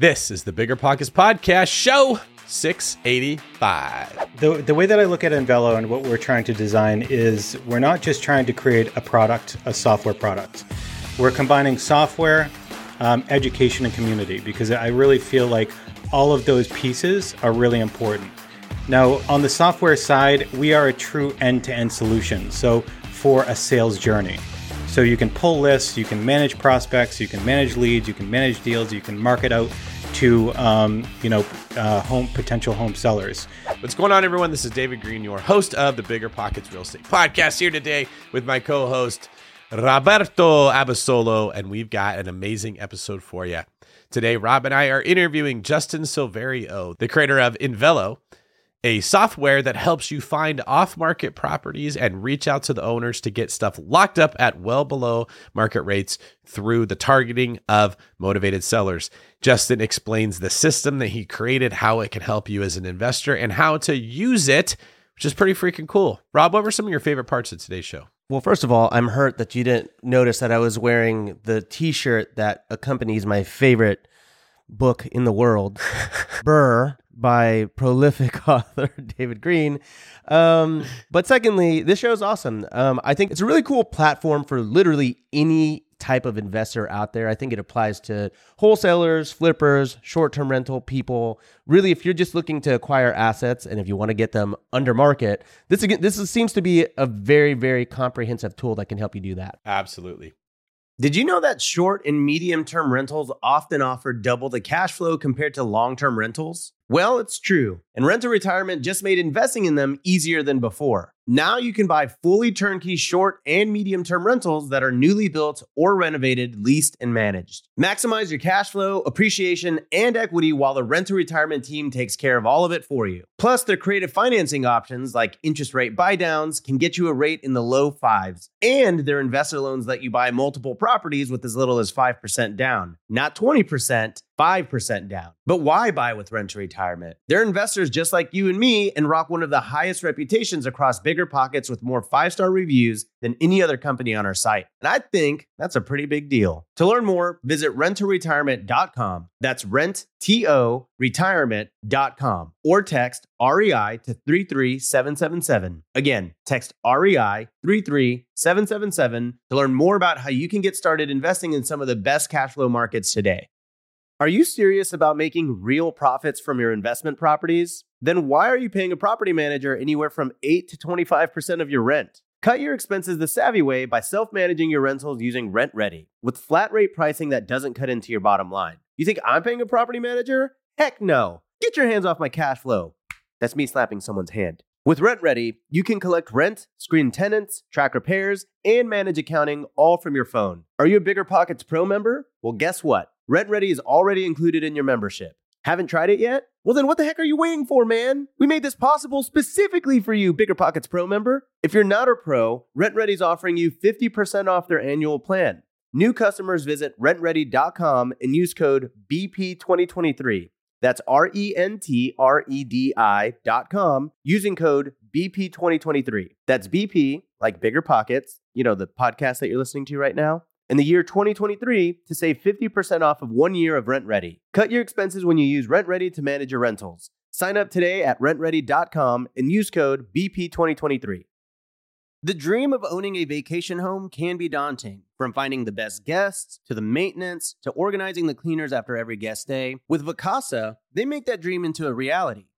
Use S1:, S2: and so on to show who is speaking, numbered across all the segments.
S1: This is the Bigger Pockets Podcast, show 685.
S2: The, the way that I look at Envelo and what we're trying to design is we're not just trying to create a product, a software product. We're combining software, um, education, and community because I really feel like all of those pieces are really important. Now, on the software side, we are a true end to end solution. So, for a sales journey. So, you can pull lists, you can manage prospects, you can manage leads, you can manage deals, you can market out to um, you know uh, home potential home sellers.
S1: What's going on, everyone? This is David Greene, your host of the Bigger Pockets Real Estate Podcast, here today with my co-host Roberto Abasolo, and we've got an amazing episode for you. Today, Rob and I are interviewing Justin Silverio, the creator of Envelo, a software that helps you find off market properties and reach out to the owners to get stuff locked up at well below market rates through the targeting of motivated sellers. Justin explains the system that he created, how it can help you as an investor, and how to use it, which is pretty freaking cool. Rob, what were some of your favorite parts of today's show?
S3: Well, first of all, I'm hurt that you didn't notice that I was wearing the t shirt that accompanies my favorite book in the world, BRRRR by prolific author David Greene. Um, but secondly, this show is awesome. Um, I think it's a really cool platform for literally any type of investor out there. I think it applies to wholesalers, flippers, short term rental people. Really, if you're just looking to acquire assets and if you want to get them under market, this again, this is, seems to be a very, very comprehensive tool that can help you do that.
S1: Absolutely.
S3: Did you know that short and medium term rentals often offer double the cash flow compared to long term rentals? Well, it's true. And Rent to Retirement just made investing in them easier than before. Now you can buy fully turnkey short and medium term rentals that are newly built or renovated, leased, and managed. Maximize your cash flow, appreciation, and equity while the Rent to Retirement team takes care of all of it for you. Plus, their creative financing options like interest rate buydowns can get you a rate in the low fives. And their investor loans let you buy multiple properties with as little as 5% down, not 20%. 5% down. But why buy with Rent to Retirement? They're investors just like you and me and rock one of the highest reputations across bigger pockets with more five star reviews than any other company on our site. And I think that's a pretty big deal. To learn more, visit renttoretirement.com. That's rent, T O, retirement.com or text REI to 33777. Again, text REI 33777 to learn more about how you can get started investing in some of the best cash flow markets today. Are you serious about making real profits from your investment properties? Then why are you paying a property manager anywhere from 8 to 25% of your rent? Cut your expenses the savvy way by self managing your rentals using RentRedi with flat rate pricing that doesn't cut into your bottom line. You think I'm paying a property manager? Heck no. Get your hands off my cash flow. That's me slapping someone's hand. With RentRedi, you can collect rent, screen tenants, track repairs, and manage accounting all from your phone. Are you a Bigger Pockets Pro member? Well, guess what? RentRedi is already included in your membership. Haven't tried it yet? Well, then what the heck are you waiting for, man? We made this possible specifically for you, Bigger Pockets Pro member. If you're not a pro, RentRedi is offering you 50% off their annual plan. New customers visit rentredi.com and use code BP2023. That's R E N T R E D I.com using code BP2023. That's BP, like Bigger Pockets, you know, the podcast that you're listening to right now in the year 2023 to save 50% off of one year of RentRedi. Cut your expenses when you use RentRedi to manage your rentals. Sign up today at rentredi.com and use code BP2023. The dream of owning a vacation home can be daunting, from finding the best guests to the maintenance to organizing the cleaners after every guest day. With Vacasa, they make that dream into a reality.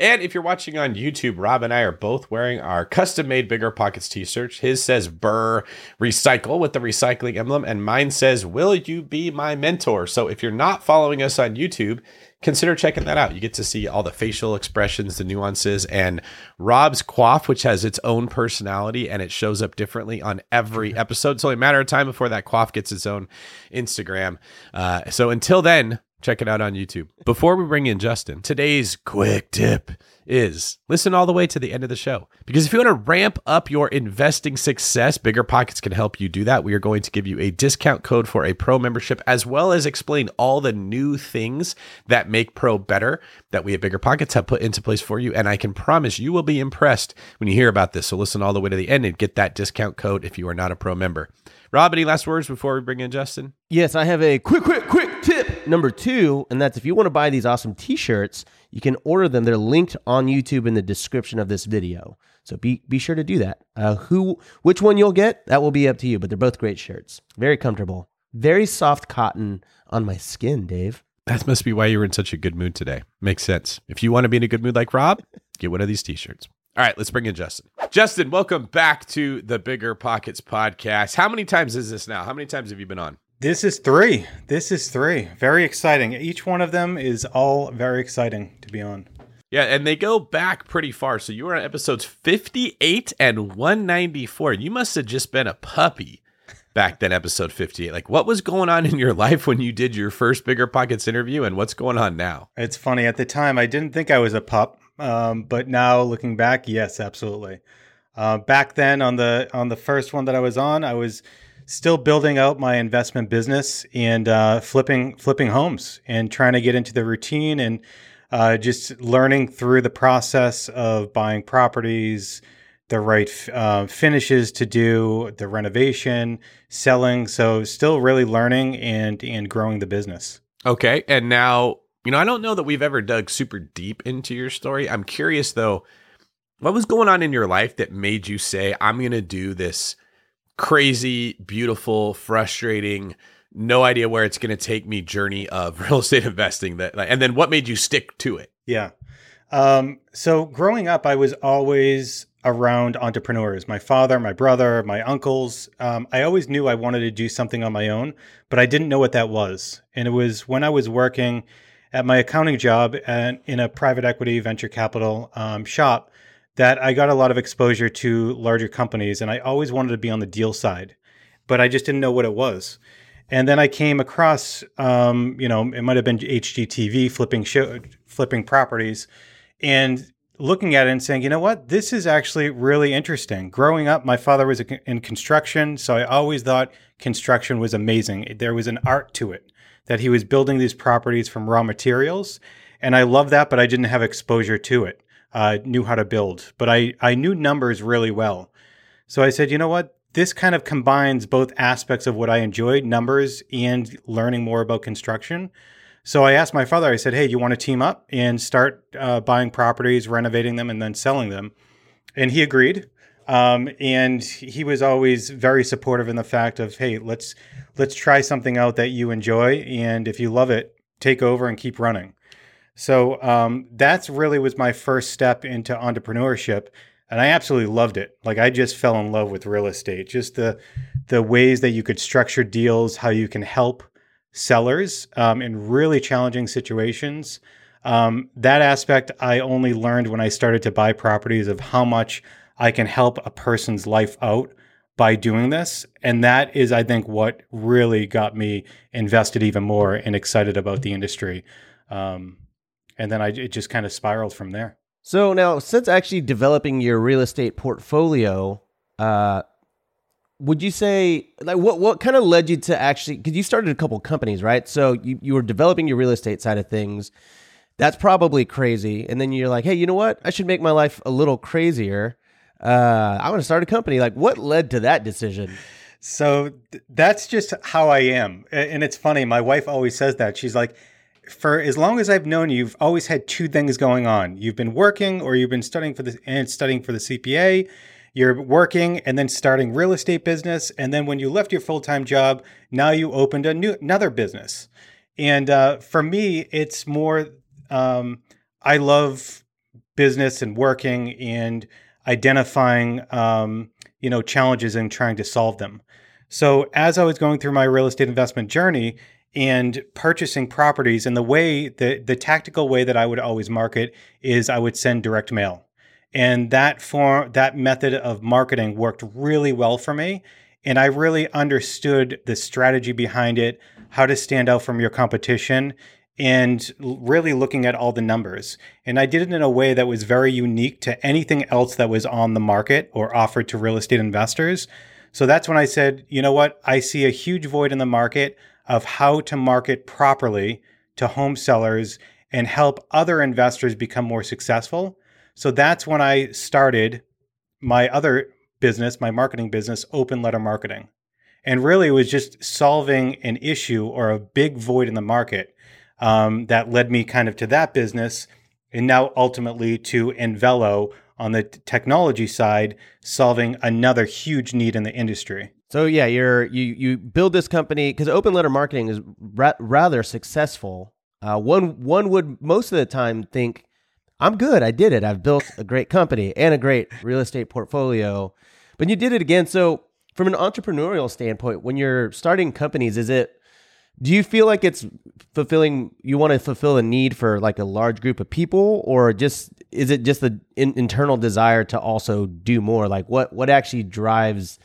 S1: And if you're watching on YouTube, Rob and I are both wearing our custom made Bigger Pockets t shirts. His says BRRRR Recycle with the recycling emblem, and mine says, Will you be my mentor? So if you're not following us on YouTube, consider checking that out. You get to see all the facial expressions, the nuances, and Rob's quaff, which has its own personality and it shows up differently on every episode. It's only a matter of time before that quaff gets its own Instagram. Uh, so until then, check it out on YouTube. Before we bring in Justin, today's quick tip is listen all the way to the end of the show. Because if you want to ramp up your investing success, Bigger Pockets can help you do that. We are going to give you a discount code for a pro membership, as well as explain all the new things that make pro better that we at Bigger Pockets have put into place for you. And I can promise you will be impressed when you hear about this. So listen all the way to the end and get that discount code if you are not a pro member. Rob, any last words before we bring in Justin?
S3: Yes, I have a quick, quick, quick tip number two, and that's if you want to buy these awesome t-shirts, you can order them. They're linked on YouTube in the description of this video. So be be sure to do that. Uh, who, which one you'll get, that will be up to you. But they're both great shirts. Very comfortable. Very soft cotton on my skin, Dave.
S1: That must be why you were in such a good mood today. Makes sense. If you want to be in a good mood like Rob, get one of these t-shirts. All right, let's bring in Justin. Justin, welcome back to the Bigger Pockets podcast. How many times is this now? How many times have you been on?
S2: This is three. This is three. Very exciting. Each one of them is all very exciting to be on.
S1: Yeah, and they go back pretty far. So you were on episodes 58 and 194. You must have just been a puppy back then, episode 58. Like, what was going on in your life when you did your first Bigger Pockets interview, and what's going on now?
S2: It's funny. At the time, I didn't think I was a pup, um, but now looking back, yes, absolutely. Uh, back then, on the on the first one that I was on, I was still building out my investment business and uh, flipping flipping homes and trying to get into the routine and uh, just learning through the process of buying properties, the right uh, finishes to do, the renovation, selling. So still really learning and and growing the business.
S1: Okay, and now you know I don't know that we've ever dug super deep into your story. I'm curious though, what was going on in your life that made you say I'm going to do this crazy, beautiful, frustrating no idea where it's going to take me journey of real estate investing that and then what made you stick to it?
S2: Yeah. Um, so growing up i was always around entrepreneurs my father my brother my uncles. Um, i always knew i wanted to do something on my own but i didn't know what that was. And it was when i was working at my accounting job and in a private equity venture capital um, shop that i got a lot of exposure to larger companies and i always wanted to be on the deal side but i just didn't know what it was and then I came across, um, you know, it might have been HGTV flipping show, flipping properties, and looking at it and saying, you know what, this is actually really interesting. Growing up, my father was in construction, so I always thought construction was amazing. There was an art to it that he was building these properties from raw materials, and I love that, but I didn't have exposure to it. Uh, knew how to build, but I I knew numbers really well. So I said, you know what, this kind of combines both aspects of what I enjoyed, numbers and learning more about construction. So I asked my father, I said, Hey, you want to team up and start uh, buying properties, renovating them, and then selling them? And he agreed. Um, and he was always very supportive in the fact of, Hey, let's let's try something out that you enjoy, and if you love it, take over and keep running. So um, that's really was my first step into entrepreneurship and I absolutely loved it. Like I just fell in love with real estate. Just the the ways that you could structure deals, how you can help sellers um, in really challenging situations. Um, that aspect I only learned when I started to buy properties of how much I can help a person's life out by doing this. And that is, I think, what really got me invested even more and excited about the industry. Um, and then I, it just kind of spiraled from there.
S3: So now, since actually developing your real estate portfolio, uh, would you say like what what kind of led you to actually because you started a couple companies, right? So you you were developing your real estate side of things. That's probably crazy, and then you're like, hey, you know what? I should make my life a little crazier. Uh, I want to start a company. Like, what led to that decision?
S2: So th- that's just how I am, and it's funny. My wife always says that. She's like for as long as I've known you, you've always had two things going on. You've been working or you've been studying for the and studying for the CPA. You're working and then starting real estate business, and then when you left your full time job, now you opened a new another business. And uh, for me, it's more. Um, I love business and working and identifying, um, you know, challenges and trying to solve them. So as I was going through my real estate investment journey, and purchasing properties. And the way, the, the tactical way that I would always market is I would send direct mail. And that form, that method of marketing worked really well for me. And I really understood the strategy behind it, how to stand out from your competition, and really looking at all the numbers. And I did it in a way that was very unique to anything else that was on the market or offered to real estate investors. So that's when I said, you know what? I see a huge void in the market of how to market properly to home sellers and help other investors become more successful. So that's when I started my other business, my marketing business, Open Letter Marketing. And really, it was just solving an issue or a big void in the market um, that led me kind of to that business. And now ultimately to Envelo on the technology side, solving another huge need in the industry.
S3: So yeah, you're you you build this company because open letter marketing is ra- rather successful. Uh, one one would most of the time think, I'm good, I did it, I've built a great company and a great real estate portfolio, but you did it again. So from an entrepreneurial standpoint, when you're starting companies, is it do you feel like it's fulfilling you want to fulfill a need for like a large group of people or just is it just the in, internal desire to also do more like what what actually drives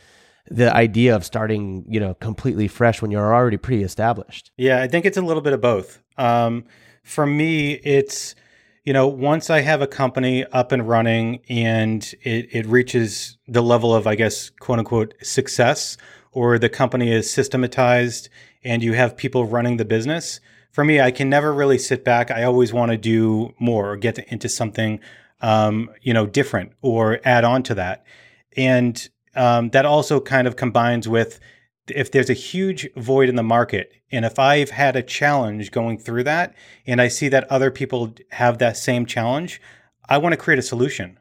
S3: the idea of starting you know completely fresh when you're already pretty established
S2: yeah i think it's a little bit of both um, for me it's you know once i have a company up and running and it, it reaches the level of i guess quote unquote success or the company is systematized and you have people running the business, for me, I can never really sit back. I always want to do more or get into something, um, you know, different or add on to that. And um, that also kind of combines with if there's a huge void in the market, and if I've had a challenge going through that, and I see that other people have that same challenge, I want to create a solution.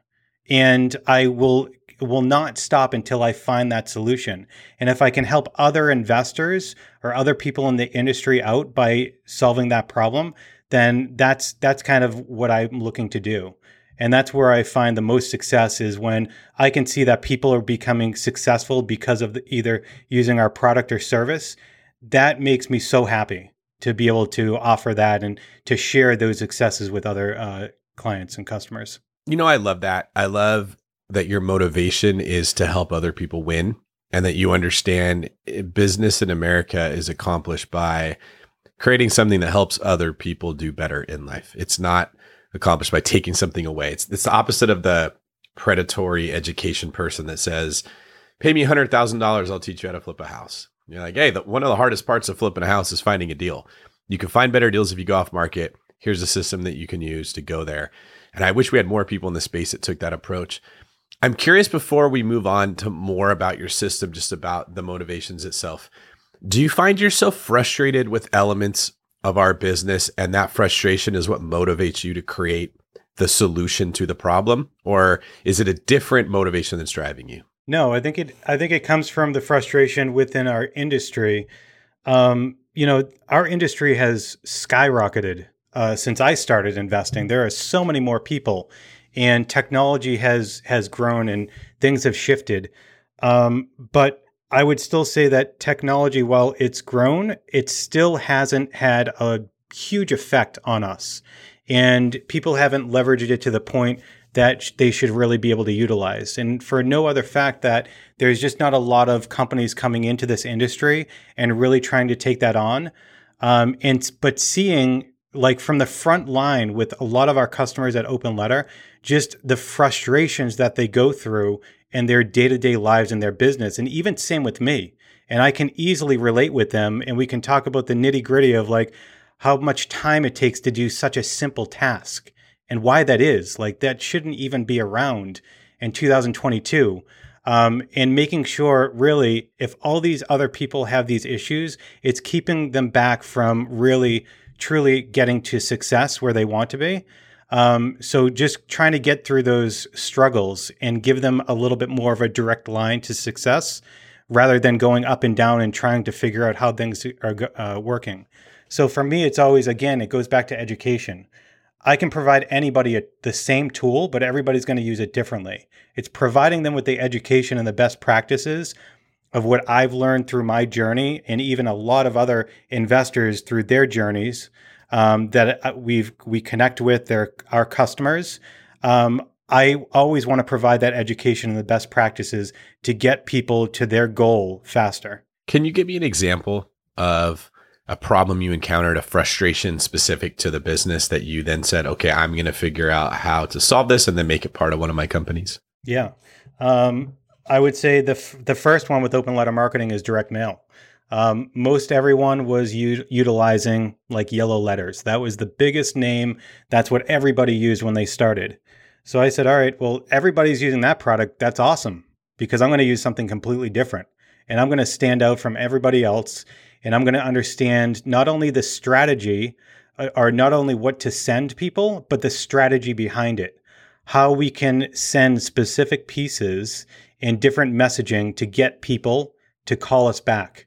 S2: And I will will not stop until I find that solution. And if I can help other investors or other people in the industry out by solving that problem, then that's that's kind of what I'm looking to do. And that's where I find the most success is when I can see that people are becoming successful because of the, either using our product or service. That makes me so happy to be able to offer that and to share those successes with other uh, clients and customers.
S1: You know, I love that. I love that your motivation is to help other people win and that you understand eh, business in America is accomplished by creating something that helps other people do better in life. It's not accomplished by taking something away. It's, it's the opposite of the predatory education person that says, pay me $100,000, I'll teach you how to flip a house. You're like, hey, the, one of the hardest parts of flipping a house is finding a deal. You can find better deals if you go off market. Here's a system that you can use to go there. And I wish we had more people in the space that took that approach. I'm curious before we move on to more about your system, just about the motivations itself. Do you find yourself frustrated with elements of our business and that frustration is what motivates you to create the solution to the problem or is it a different motivation that's driving you?
S2: No, I think it I think it comes from the frustration within our industry. Um, you know, our industry has skyrocketed uh, since I started investing. There are so many more people and technology has has grown and things have shifted. Um, but I would still say that technology, while it's grown, it still hasn't had a huge effect on us, and people haven't leveraged it to the point that they should really be able to utilize. And for no other fact that there's just not a lot of companies coming into this industry and really trying to take that on. Um, and but seeing like from the front line with a lot of our customers at Open Letter, just the frustrations that they go through in their day to day lives and their business. And even same with me. And I can easily relate with them. And we can talk about the nitty gritty of like how much time it takes to do such a simple task and why that is. Like that shouldn't even be around in 2022. Um, and making sure really if all these other people have these issues, it's keeping them back from really truly getting to success where they want to be. Um, so just trying to get through those struggles and give them a little bit more of a direct line to success rather than going up and down and trying to figure out how things are uh, working. So for me, it's always, again, it goes back to education. I can provide anybody a, the same tool, but everybody's going to use it differently. It's providing them with the education and the best practices of what I've learned through my journey, and even a lot of other investors through their journeys um, that uh, we've we connect with their our customers. Um, I always want to provide that education and the best practices to get people to their goal faster.
S1: Can you give me an example of a problem you encountered, a frustration specific to the business that you then said, okay, I'm going to figure out how to solve this and then make it part of one of my companies?
S2: Yeah. Um, I would say the, f- the first one with open letter marketing is direct mail. Um, most everyone was u- utilizing like yellow letters. That was the biggest name. That's what everybody used when they started. So I said, all right, well, everybody's using that product. That's awesome because I'm going to use something completely different and I'm going to stand out from everybody else and I'm going to understand not only the strategy uh, or not only what to send people, but the strategy behind it. How we can send specific pieces and different messaging to get people to call us back.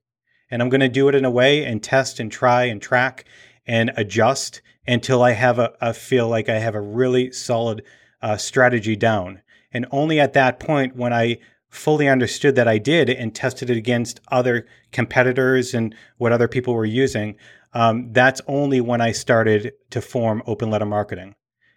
S2: And I'm going to do it in a way and test and try and track and adjust until I have a, I feel like I have a really solid uh, strategy down. And only at that point, when I fully understood that I did and tested it against other competitors and what other people were using, um, that's only when I started to form open letter marketing.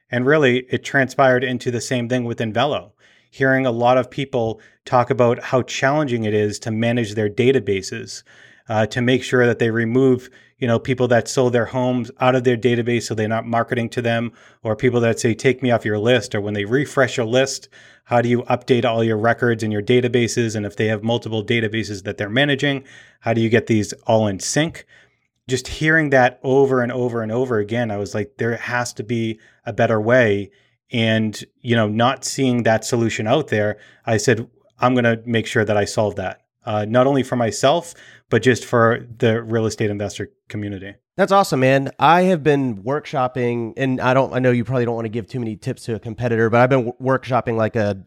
S2: And really, it transpired into the same thing with Envelo. Hearing a lot of people talk about how challenging it is to manage their databases, uh, to make sure that they remove you know people that sold their homes out of their database so they're not marketing to them or people that say take me off your list or when they refresh your list how do you update all your records in your databases? And if they have multiple databases that they're managing how do you get these all in sync? Just hearing that over and over and over again i was like there has to be a better way. And you know not seeing that solution out there i said i'm going to make sure that i solve that uh, not only for myself but just for the real estate investor community.
S3: That's awesome, man. I have been workshopping, and I don't. I know you probably don't want to give too many tips to a competitor, but I've been workshopping like a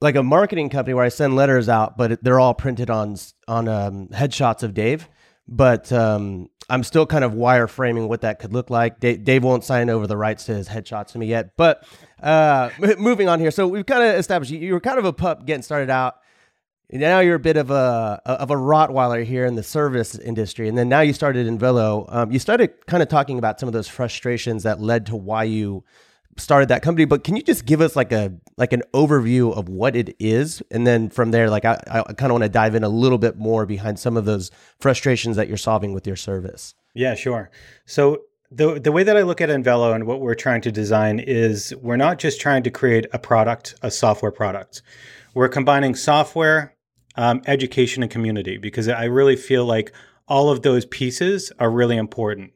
S3: like a marketing company where I send letters out, but they're all printed on on um, headshots of Dave. But um, I'm still kind of wireframing what that could look like. Dave, Dave, won't sign over the rights to his headshots to me yet. But uh, moving on here, so we've kind of established you, you were kind of a pup getting started out now you're a bit of a of a Rottweiler here in the service industry, and then now you started Envelo. Um, you started kind of talking about some of those frustrations that led to why you started that company. But can you just give us like a like an overview of what it is, and then from there, like I, I kind of want to dive in a little bit more behind some of those frustrations that you're solving with your service.
S2: Yeah, sure. So the the way that I look at Envelo and what we're trying to design is we're not just trying to create a product, a software product. We're combining software, um, education and community because I really feel like all of those pieces are really important.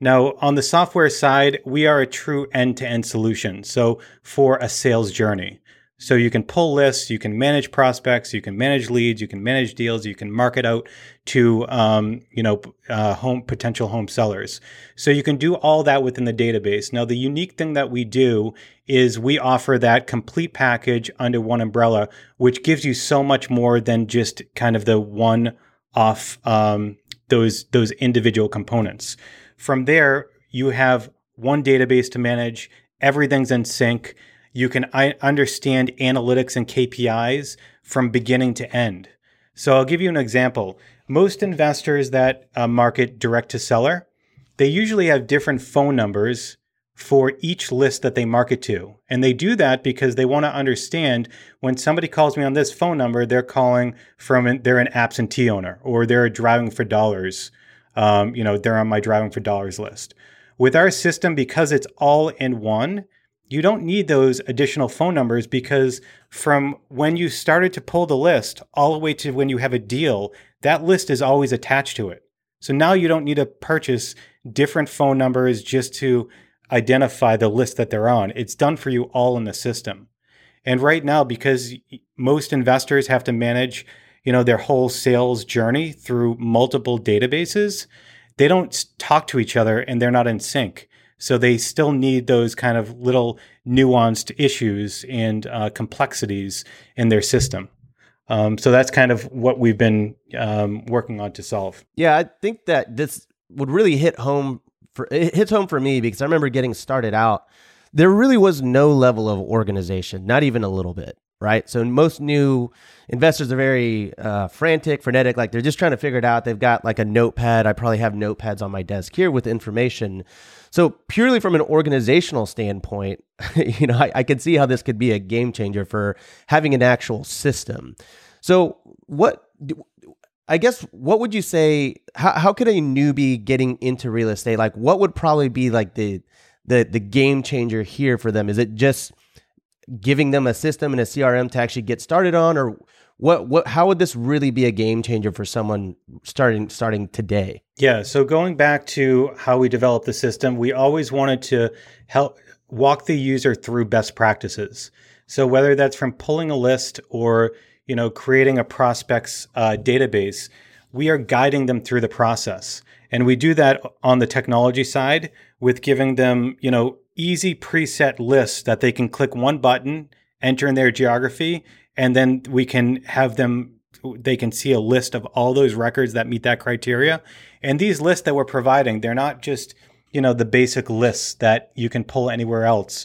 S2: Now, on the software side, we are a true end to end solution. So, for a sales journey. So, you can pull lists, you can manage prospects, you can manage leads, you can manage deals, you can market out to, um, you know, uh, home potential home sellers. So, you can do all that within the database. Now, the unique thing that we do is we offer that complete package under one umbrella, which gives you so much more than just kind of the one off um, those those individual components. From there, you have one database to manage. Everything's in sync. You can understand analytics and KPIs from beginning to end. So I'll give you an example. Most investors that uh, market direct to seller, they usually have different phone numbers for each list that they market to. And they do that because they want to understand when somebody calls me on this phone number, they're calling from an, they're an absentee owner or they're driving for dollars. Um, you know, they're on my driving for dollars list. With our system, because it's all in one, you don't need those additional phone numbers because from when you started to pull the list all the way to when you have a deal, that list is always attached to it. So now you don't need to purchase different phone numbers just to identify the list that they're on. It's done for you all in the system. And right now, because most investors have to manage, you know, their whole sales journey through multiple databases, they don't talk to each other and they're not in sync. So they still need those kind of little nuanced issues and uh, complexities in their system. Um, so that's kind of what we've been um, working on to solve.
S3: Yeah, I think that this would really hit home for it hits home for me because I remember getting started out. There really was no level of organization, not even a little bit.
S4: right? So most new investors are very uh, frantic, frenetic, like they're just trying to figure it out. They've got like a notepad. I probably have notepads on my desk here with information. So purely from an organizational standpoint, you know, I, I can see how this could be a game changer for having an actual system. So what? I guess what would you say? How how could a newbie getting into real estate like what would probably be like the the the game changer here for them? Is it just giving them a system and a CRM to actually get started on, or what? What? How would this really be a game changer for someone starting starting today?
S2: Yeah. So going back to how we developed the system, we always wanted to help walk the user through best practices. So whether that's from pulling a list or you know creating a prospects uh, database, we are guiding them through the process, and we do that on the technology side with giving them you know easy preset lists that they can click one button, enter in their geography, and then we can have them they can see a list of all those records that meet that criteria. And these lists that we're providing, they're not just, you know, the basic lists that you can pull anywhere else.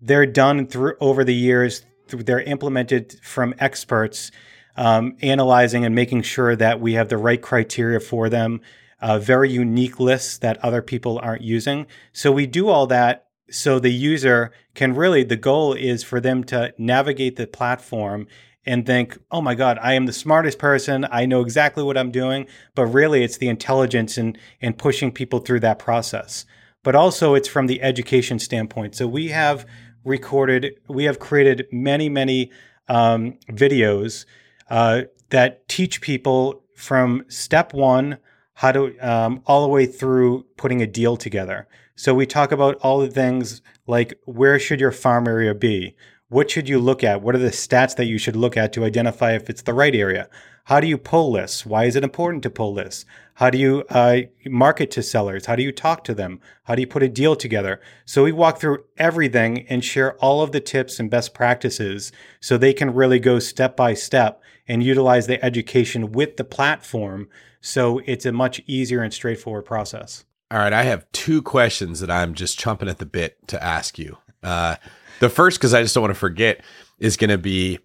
S2: They're done through over the years. They're implemented from experts um, analyzing and making sure that we have the right criteria for them. Uh, very unique lists that other people aren't using. So we do all that so the user can really the goal is for them to navigate the platform and think oh my god i am the smartest person. I know exactly what i'm doing. But really it's the intelligence and and pushing people through that process. But also it's from the education standpoint. So we have recorded we have created many many um, videos uh, that teach people from step one how to um, all the way through putting a deal together so we talk about all the things like where should your farm area be? What should you look at? What are the stats that you should look at to identify if it's the right area? How do you pull lists? Why is it important to pull lists? How do you uh, market to sellers? How do you talk to them? How do you put a deal together? So we walk through everything and share all of the tips and best practices so they can really go step by step and utilize the education with the platform. So it's a much easier and straightforward process.
S1: All right, I have two questions that I'm just chomping at the bit to ask you. Uh, the first, because I just don't want to forget, is going to be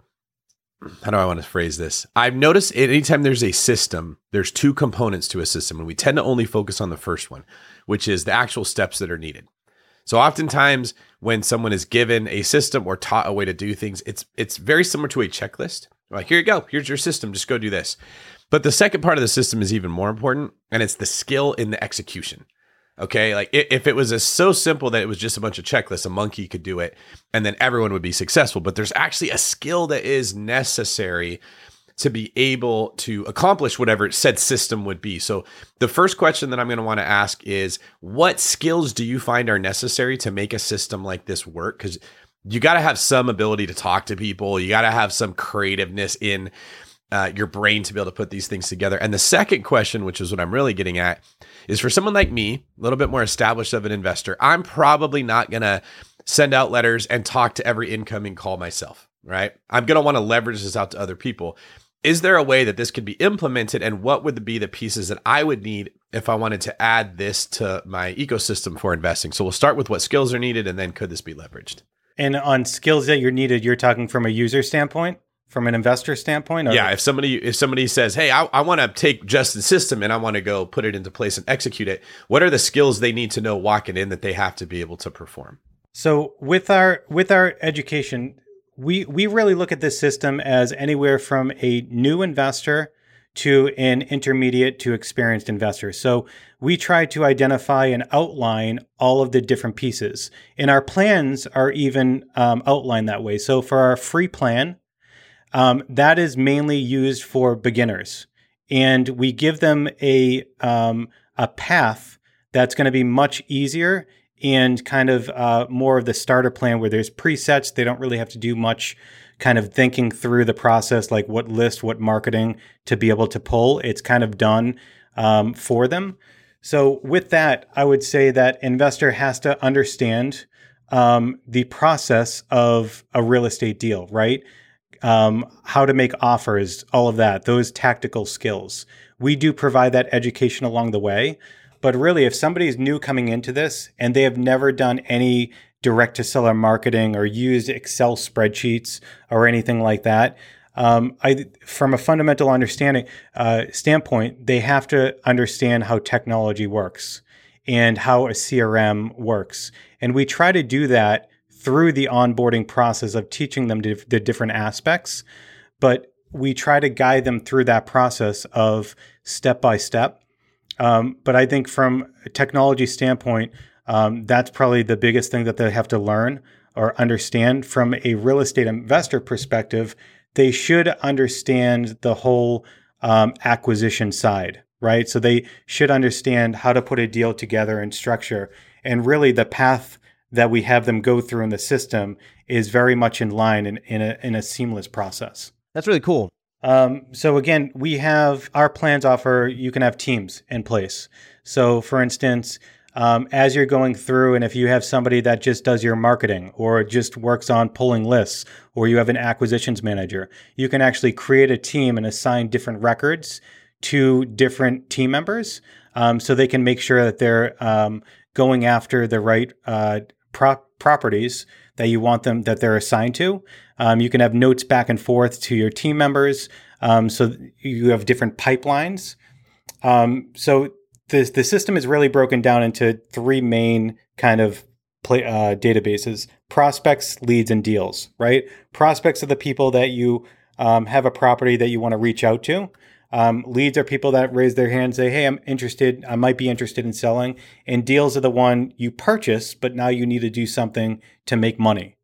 S1: how do I want to phrase this? I've noticed anytime there's a system, there's two components to a system, and we tend to only focus on the first one, which is the actual steps that are needed. So oftentimes when someone is given a system or taught a way to do things, it's it's very similar to a checklist. Like, here you go, here's your system, just go do this. But the second part of the system is even more important, and it's the skill in the execution. Okay, like if it was so simple that it was just a bunch of checklists, a monkey could do it, and then everyone would be successful. But there's actually a skill that is necessary to be able to accomplish whatever said system would be. So the first question that I'm going to want to ask is, what skills do you find are necessary to make a system like this work? Because you got to have some ability to talk to people. You got to have some creativeness in uh, your brain to be able to put these things together. And the second question, which is what I'm really getting at, is for someone like me, a little bit more established of an investor, I'm probably not going to send out letters and talk to every incoming call myself, right? I'm going to want to leverage this out to other people. Is there a way that this could be implemented? And what would be the pieces that I would need if I wanted to add this to my ecosystem for investing? So we'll start with what skills are needed and then could this be leveraged?
S2: And on skills that you're needed, you're talking from a user standpoint? From an investor standpoint?
S1: Yeah, if somebody if somebody says, "Hey, I, I want to take Justin's system and I want to go put it into place and execute it," what are the skills they need to know walking in that they have to be able to perform?
S2: So with our with our education, we we really look at this system as anywhere from a new investor to an intermediate to experienced investor. So we try to identify and outline all of the different pieces, and our plans are even um, outlined that way. So for our free plan, um, that is mainly used for beginners, and we give them a um, a path that's going to be much easier and kind of uh, more of the starter plan where there's presets. They don't really have to do much kind of thinking through the process, like what list, what marketing to be able to pull. It's kind of done um, for them. So with that, I would say that investor has to understand um, the process of a real estate deal, right? Um, how to make offers, all of that, those tactical skills. We do provide that education along the way. But really, if somebody is new coming into this and they have never done any direct to seller marketing or used Excel spreadsheets or anything like that. Um, I, from a fundamental understanding uh, standpoint, they have to understand how technology works and how a CRM works, and we try to do that through the onboarding process of teaching them the different aspects. But we try to guide them through that process of step by step. Um, but I think from a technology standpoint, um, that's probably the biggest thing that they have to learn or understand from a real estate investor perspective. They should understand the whole um, acquisition side, right? So they should understand how to put a deal together and structure. And really, the path that we have them go through in the system is very much in line in, in, a, in a seamless process.
S4: That's really cool.
S2: Um, so again, we have our plans offer you can have teams in place. So for instance, um, as you're going through, and if you have somebody that just does your marketing or just works on pulling lists, or you have an acquisitions manager, you can actually create a team and assign different records to different team members, um, so they can make sure that they're um, going after the right uh, pro- properties that you want them that they're assigned to. Um, you can have notes back and forth to your team members. Um, so you have different pipelines. Um, so the the system is really broken down into three main kind of play, uh, databases: prospects, leads, and deals. Right? Prospects are the people that you um, have a property that you want to reach out to. Um, leads are people that raise their hand, and say, "Hey, I'm interested. I might be interested in selling." And deals are the one you purchase, but now you need to do something to make money.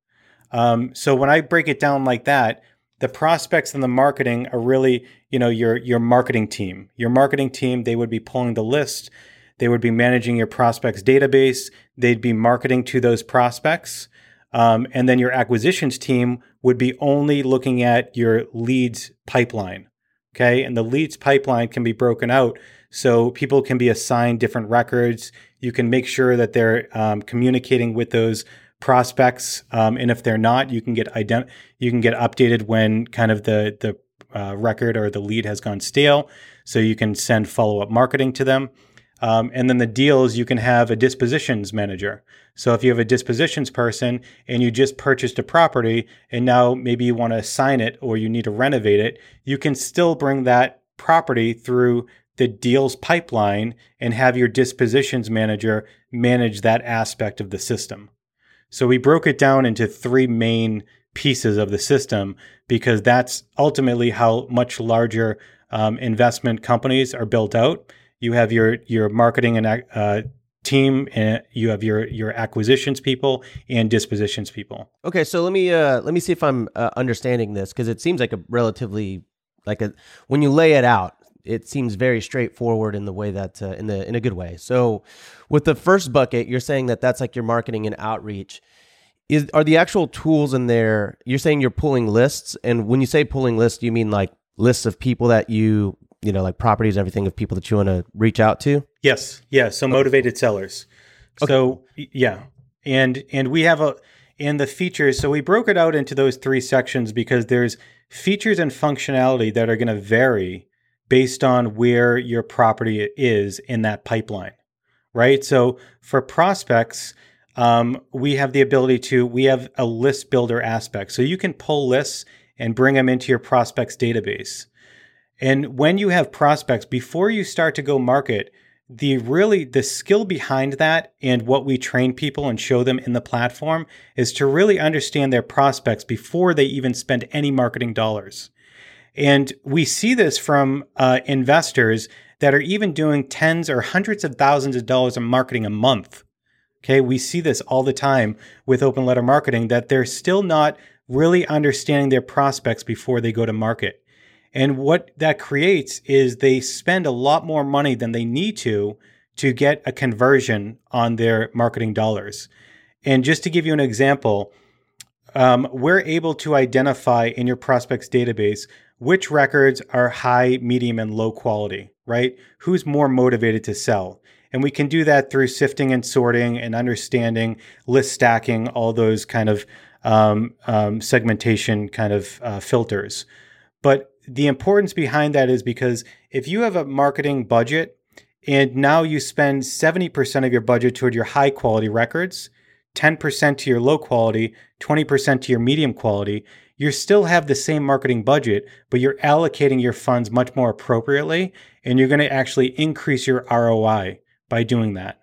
S2: Um, so when I break it down like that, the prospects and the marketing are really, you know, your your marketing team. Your marketing team, they would be pulling the list. They would be managing your prospects database. They'd be marketing to those prospects. Um, and then your acquisitions team would be only looking at your leads pipeline. Okay. And the leads pipeline can be broken out so people can be assigned different records. You can make sure that they're um, communicating with those prospects. Um, and if they're not, you can get ident- you can get updated when kind of the, the uh, record or the lead has gone stale. So you can send follow up marketing to them. Um, and then the deals, you can have a dispositions manager. So if you have a dispositions person and you just purchased a property and now maybe you want to assign it or you need to renovate it, you can still bring that property through the deals pipeline and have your dispositions manager manage that aspect of the system. So we broke it down into three main pieces of the system because that's ultimately how much larger um, investment companies are built out you have your your marketing and uh, team and you have your your acquisitions people and dispositions people.
S4: Okay so let me uh let me see if i'm uh, understanding this because it seems like a relatively like a when you lay it out it seems very straightforward in the way that uh, in the in a good way. So with the first bucket you're saying that that's like your marketing and outreach. Is are the actual tools in there you're saying you're pulling lists and when you say pulling lists you mean like lists of people that you you know, like properties, everything of people that you want to reach out to?
S2: Yes. Yeah. So motivated sellers. Okay. So yeah. And and we have a and the features, so we broke it out into those three sections because there's features and functionality that are going to vary based on where your property is in that pipeline. Right. So for prospects, um, we have the ability to, we have a list builder aspect. So you can pull lists and bring them into your prospects database. And when you have prospects, before you start to go market, the really the skill behind that and what we train people and show them in the platform is to really understand their prospects before they even spend any marketing dollars. And we see this from uh, investors that are even doing tens or hundreds of thousands of dollars in marketing a month. Okay, we see this all the time with open letter marketing that they're still not really understanding their prospects before they go to market. And what that creates is they spend a lot more money than they need to to get a conversion on their marketing dollars. And just to give you an example, um, we're able to identify in your prospects database which records are high, medium, and low quality, right? Who's more motivated to sell? And we can do that through sifting and sorting and understanding, list stacking, all those kind of um, um, segmentation kind of uh, filters. But the importance behind that is because if you have a marketing budget and now you spend 70% of your budget toward your high quality records, 10% to your low quality, 20% to your medium quality, you still have the same marketing budget, but you're allocating your funds much more appropriately and you're going to actually increase your ROI by doing that.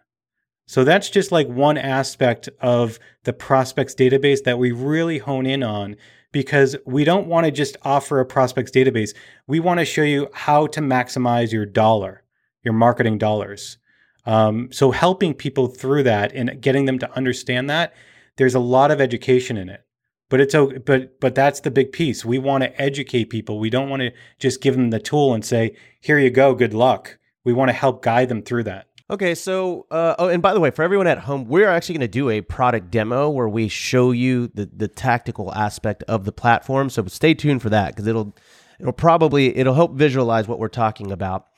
S2: So that's just like one aspect of the prospects database that we really hone in on because we don't want to just offer a prospects database. We want to show you how to maximize your dollar, your marketing dollars. Um, so helping people through that and getting them to understand that there's a lot of education in it. But it's but but that's the big piece. We want to educate people. We don't want to just give them the tool and say, "Here you go, good luck." We want to help guide them through that.
S3: Okay, so uh, oh, and by the way, for everyone at home, we're actually going to do a product demo where we show you the the tactical aspect of the platform. So stay tuned for that because it'll it'll probably it'll help visualize what we're talking about.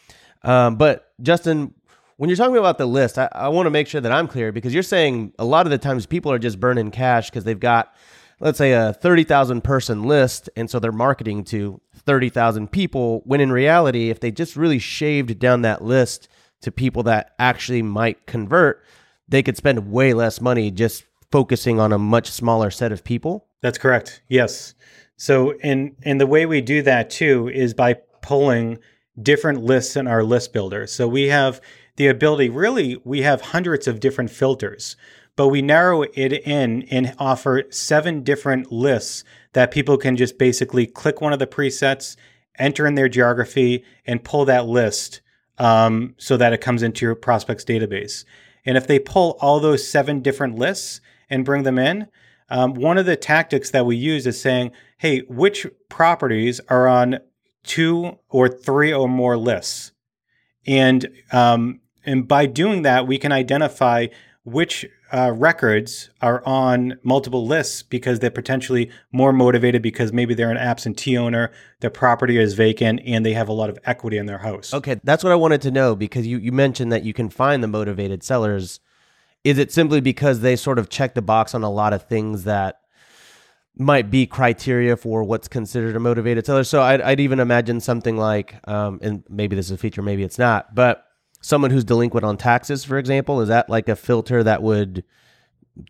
S3: Um, but Justin, when you're talking about the list, I, I want to make sure that I'm clear because you're saying a lot of the times people are just burning cash because they've got let's say a 30,000 person list and so they're marketing to 30,000 people when in reality if they just really shaved down that list to people that actually might convert, they could spend way less money just focusing on a much smaller set of people.
S2: That's correct. Yes. So and and the way we do that too is by pulling different lists in our list builder. So we have the ability really we have hundreds of different filters, but we narrow it in and offer seven different lists that people can just basically click one of the presets, enter in their geography and pull that list um, so that it comes into your prospects database. And if they pull all those seven different lists and bring them in, um, one of the tactics that we use is saying, hey, which properties are on two or three or more lists? And um, and by doing that, we can identify which uh, records are on multiple lists because they're potentially more motivated because maybe they're an absentee owner, their property is vacant, and they have a lot of equity in their house.
S3: Okay, that's what I wanted to know because you, you mentioned that you can find the motivated sellers. Is it simply because they sort of check the box on a lot of things that might be criteria for what's considered a motivated seller? So I'd, I'd even imagine something like, um, and maybe this is a feature, maybe it's not, but someone who's delinquent on taxes, for example, is that like a filter that would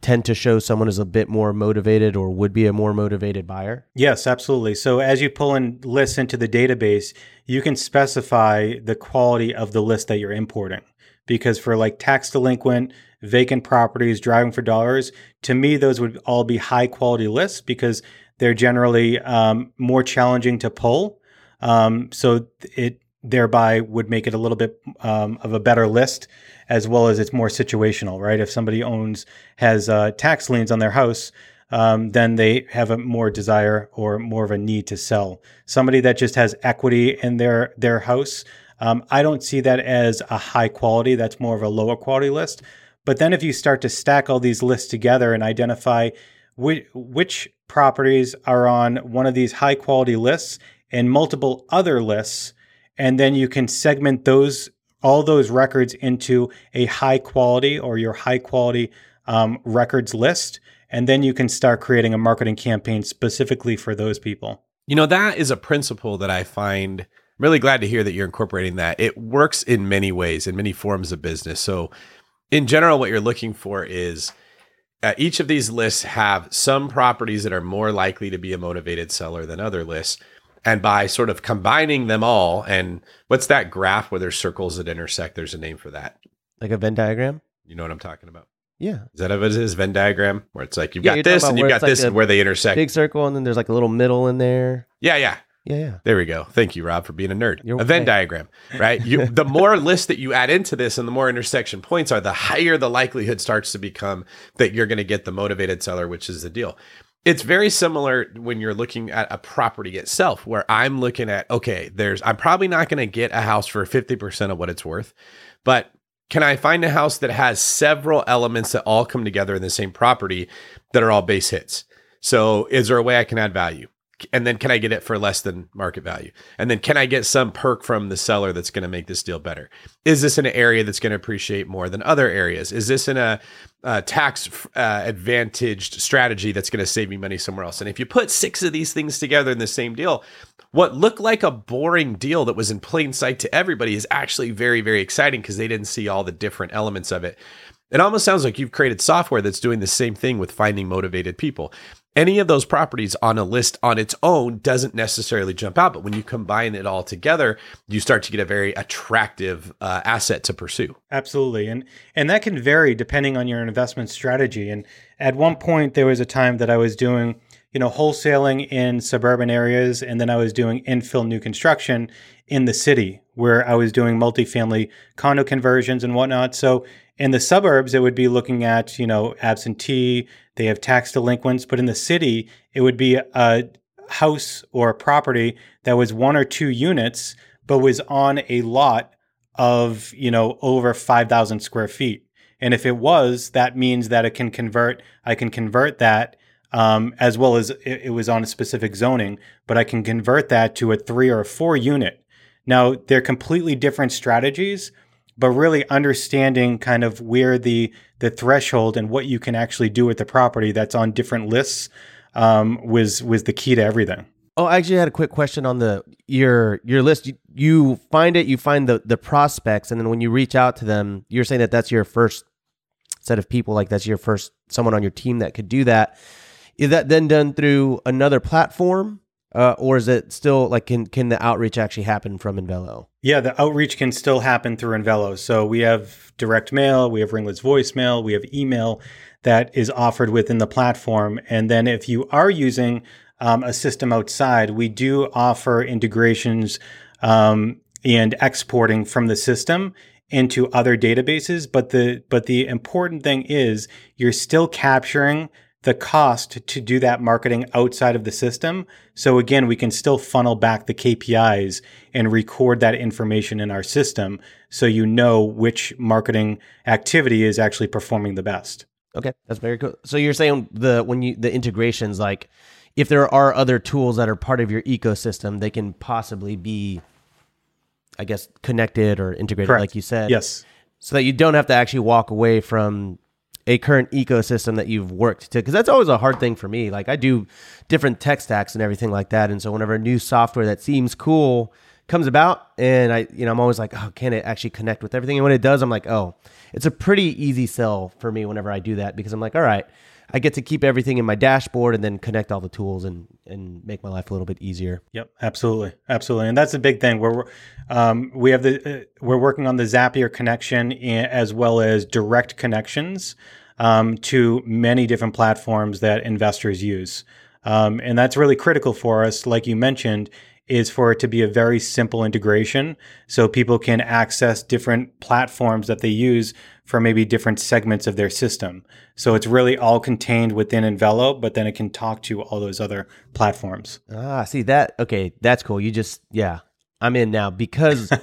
S3: tend to show someone is a bit more motivated or would be a more motivated buyer?
S2: Yes, absolutely. So as you pull in lists into the database, you can specify the quality of the list that you're importing. Because for like tax delinquent, vacant properties, driving for dollars, to me, those would all be high quality lists because they're generally um, more challenging to pull. Um, so it thereby would make it a little bit um, of a better list as well as it's more situational right? If somebody owns has uh, tax liens on their house um, then they have a more desire or more of a need to sell. Somebody that just has equity in their their house um, i don't see that as a high quality. That's more of a lower quality list. But then if you start to stack all these lists together and identify which, which properties are on one of these high quality lists and multiple other lists and then you can segment those all those records into a high quality or your high quality um, records list. And then you can start creating a marketing campaign specifically for those people.
S1: You know that is a principle that i find I'm really glad to hear that you're incorporating that. It works in many ways in many forms of business. So in general what you're looking for is uh, each of these lists have some properties that are more likely to be a motivated seller than other lists and by sort of combining them all, and what's that graph where there's circles that intersect? There's a name for that.
S3: Like a Venn diagram?
S1: You know what I'm talking about?
S3: Yeah.
S1: Is that what it is? Venn diagram? Where it's like you've yeah, got this and you've got like this and where they intersect.
S3: Big circle and then there's like a little middle in there.
S1: Yeah, yeah.
S3: Yeah, yeah.
S1: There we go. Thank you, Rob, for being a nerd. You're a Venn diagram, right? You, the more lists that you add into this and the more intersection points are, the higher the likelihood starts to become that you're going to get the motivated seller, which is the deal it's very similar when you're looking at a property itself where i'm looking at okay there's i'm probably not going to get a house for 50% of what it's worth but can i find a house that has several elements that all come together in the same property that are all base hits? So is there a way i can add value and then can I get it for less than market value? And then can I get some perk from the seller that's going to make this deal better? Is this an area that's going to appreciate more than other areas? Is this in a, a tax uh, advantaged strategy that's going to save me money somewhere else? And if you put six of these things together in the same deal, what looked like a boring deal that was in plain sight to everybody is actually very, very exciting because they didn't see all the different elements of it. It almost sounds like you've created software that's doing the same thing with finding motivated people. Any of those properties on a list on its own doesn't necessarily jump out, but when you combine it all together, you start to get a very attractive uh, asset to pursue.
S2: Absolutely, and and that can vary depending on your investment strategy. And at one point, there was a time that I was doing you know, wholesaling in suburban areas, and then I was doing infill new construction in the city where I was doing multifamily condo conversions and whatnot. So in the suburbs, it would be looking at, you know, absentee, they have tax delinquents, but in the city, it would be a house or a property that was one or two units, but was on a lot of, you know, over 5,000 square feet. And if it was, that means that it can convert, I can convert that um, as well as it, it was on a specific zoning, but I can convert that to a three or a four unit. Now, they're completely different strategies, but really understanding kind of where the the threshold and what you can actually do with the property that's on different lists um, was was the key to everything.
S3: Oh, I actually had a quick question on the your your list. You, you find it, you find the the prospects, and then when you reach out to them, you're saying that that's your first set of people, like that's your first someone on your team that could do that. Is that then done through another platform? Uh, or is it still like can can the outreach actually happen from Envelo?
S2: Yeah, the outreach can still happen through Envelo. So we have direct mail, we have Ringless voicemail, we have email that is offered within the platform. And then if you are using um, a system outside, we do offer integrations um, and exporting from the system into other databases. But the but the important thing is you're still capturing the cost to do that marketing outside of the system. So again, we can still funnel back the KPIs and record that information in our system so you know which marketing activity is actually performing the best.
S3: Okay, that's very cool. So you're saying the when you the integrations like if there are other tools that are part of your ecosystem, they can possibly be I guess connected or integrated
S2: Correct.
S3: like you said.
S2: Yes.
S3: So that you don't have to actually walk away from a current ecosystem that you've worked to because that's always a hard thing for me. Like i do different tech stacks and everything like that and so whenever a new software that seems cool comes about and i you know i'm always like oh can it actually connect with everything? And when it does i'm like oh it's a pretty easy sell for me whenever i do that because i'm like all right I get to keep everything in my dashboard and then connect all the tools and and make my life a little bit easier.
S2: Yep, absolutely, absolutely, and that's a big thing. We're um, we have the uh, we're working on the Zapier connection as well as direct connections um, to many different platforms that investors use, um, and that's really critical for us. Like you mentioned, is for it to be a very simple integration so people can access different platforms that they use for maybe different segments of their system. So it's really all contained within Envelo, but then it can talk to all those other platforms.
S3: Ah, see that? Okay, that's cool. You just, yeah, I'm in now because.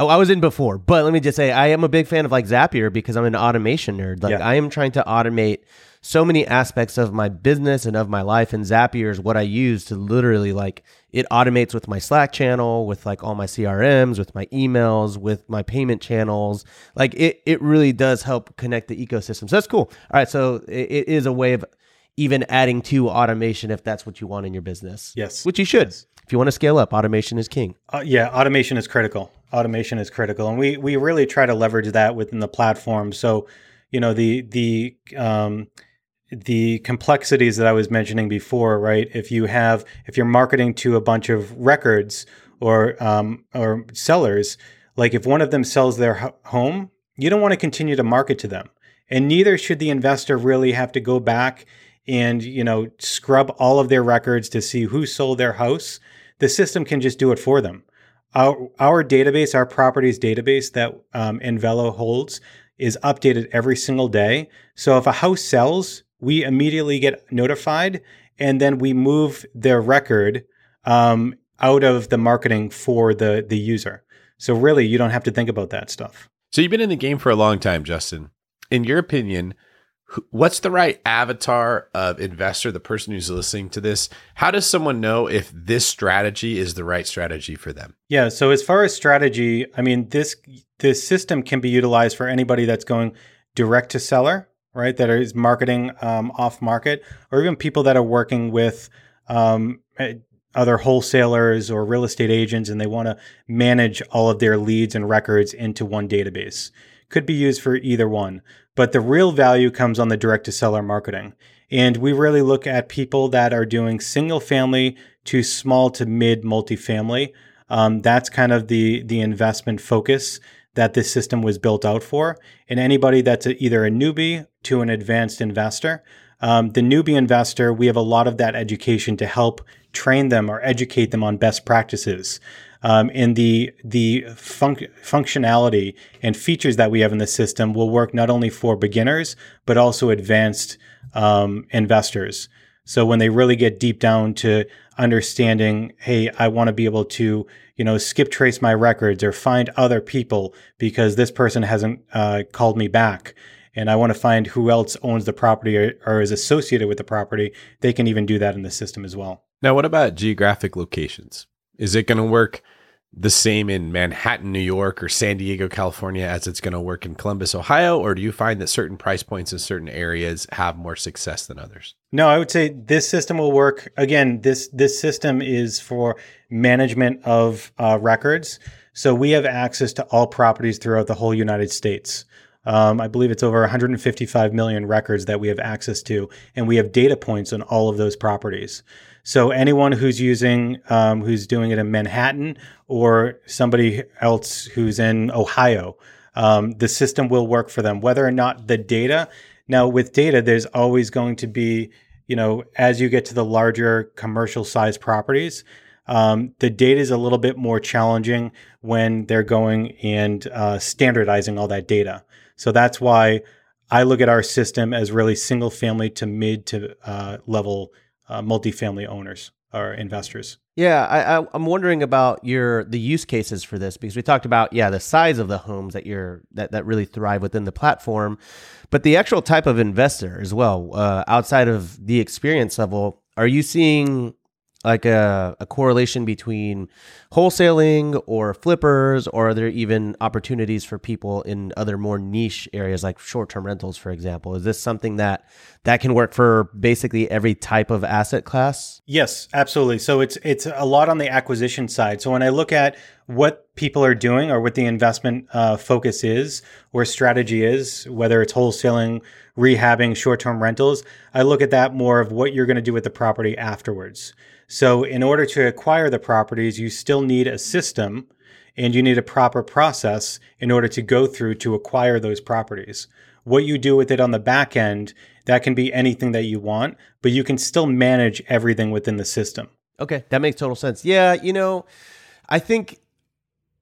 S3: Oh, I was in before, but let me just say I am a big fan of like Zapier because I'm an automation nerd. Like yeah. I am trying to automate so many aspects of my business and of my life and Zapier is what I use to literally like it automates with my Slack channel, with like all my CRMs, with my emails, with my payment channels. Like it it really does help connect the ecosystem. So that's cool. All right, so it, it is a way of even adding to automation if that's what you want in your business.
S2: Yes.
S3: Which you should. Yes. If you want to scale up, automation is king.
S2: Uh, yeah, automation is critical. Automation is critical, and we we really try to leverage that within the platform. So, you know, the the um, the complexities that I was mentioning before, right? If you have, if you're marketing to a bunch of records or um, or sellers, like if one of them sells their home, you don't want to continue to market to them, and neither should the investor really have to go back and you know scrub all of their records to see who sold their house. The system can just do it for them. Our our database, our properties database that um, Envelo holds, is updated every single day. So if a house sells, we immediately get notified and then we move their record um, out of the marketing for the the user. So really, you don't have to think about that stuff.
S1: So you've been in the game for a long time, Justin. In your opinion, what's the right avatar of investor, the person who's listening to this? How does someone know if this strategy is the right strategy for them?
S2: Yeah. So as far as strategy, I mean this this system can be utilized for anybody that's going direct to seller right? That is marketing um, off market, or even people that are working with um, other wholesalers or real estate agents and they want to manage all of their leads and records into one database. could be used for either one. But the real value comes on the direct to seller marketing. And we really look at people that are doing single family to small to mid multifamily. Um, that's kind of the the investment focus that this system was built out for. And anybody that's a, either a newbie to an advanced investor, um, the newbie investor, we have a lot of that education to help train them or educate them on best practices. Um, and the the functionality and features that we have in the system will work not only for beginners but also advanced um, investors. So when they really get deep down to understanding, hey, I want to be able to, you know, skip trace my records or find other people because this person hasn't uh, called me back. And I want to find who else owns the property or, or is associated with the property. They can even do that in the system as well.
S1: Now, what about geographic locations? Is it going to work the same in Manhattan, New York, or San Diego, California, as it's going to work in Columbus, Ohio? Or do you find that certain price points in certain areas have more success than others?
S2: No, I would say this system will work. Again, this this system is for management of uh, records. So we have access to all properties throughout the whole United States. Um, I believe it's over 155 million records that we have access to, and we have data points on all of those properties. So anyone who's using, um, who's doing it in Manhattan or somebody else who's in Ohio, um, the system will work for them, whether or not the data. Now, with data, there's always going to be, you know, as you get to the larger commercial size properties, um, the data is a little bit more challenging when they're going and uh, standardizing all that data. So that's why I look at our system as really single family to mid to uh, level uh, multifamily owners or investors.
S3: Yeah, I, I, am wondering about your the use cases for this because we talked about yeah the size of the homes that you're that that really thrive within the platform, but the actual type of investor as well. Uh, outside of the experience level, are you seeing like a, a correlation between wholesaling or flippers or are there even opportunities for people in other more niche areas like short-term rentals for example? Is this something that that can work for basically every type of asset class?
S2: Yes absolutely. So it's it's a lot on the acquisition side. So when i look at what people are doing or what the investment uh, focus is or strategy is whether it's wholesaling rehabbing short-term rentals i look at that more of what you're going to do with the property afterwards so, in order to acquire the properties, you still need a system and you need a proper process in order to go through to acquire those properties. What you do with it on the back end, that can be anything that you want, but you can still manage everything within the system.
S3: Okay, that makes total sense. Yeah, you know, I think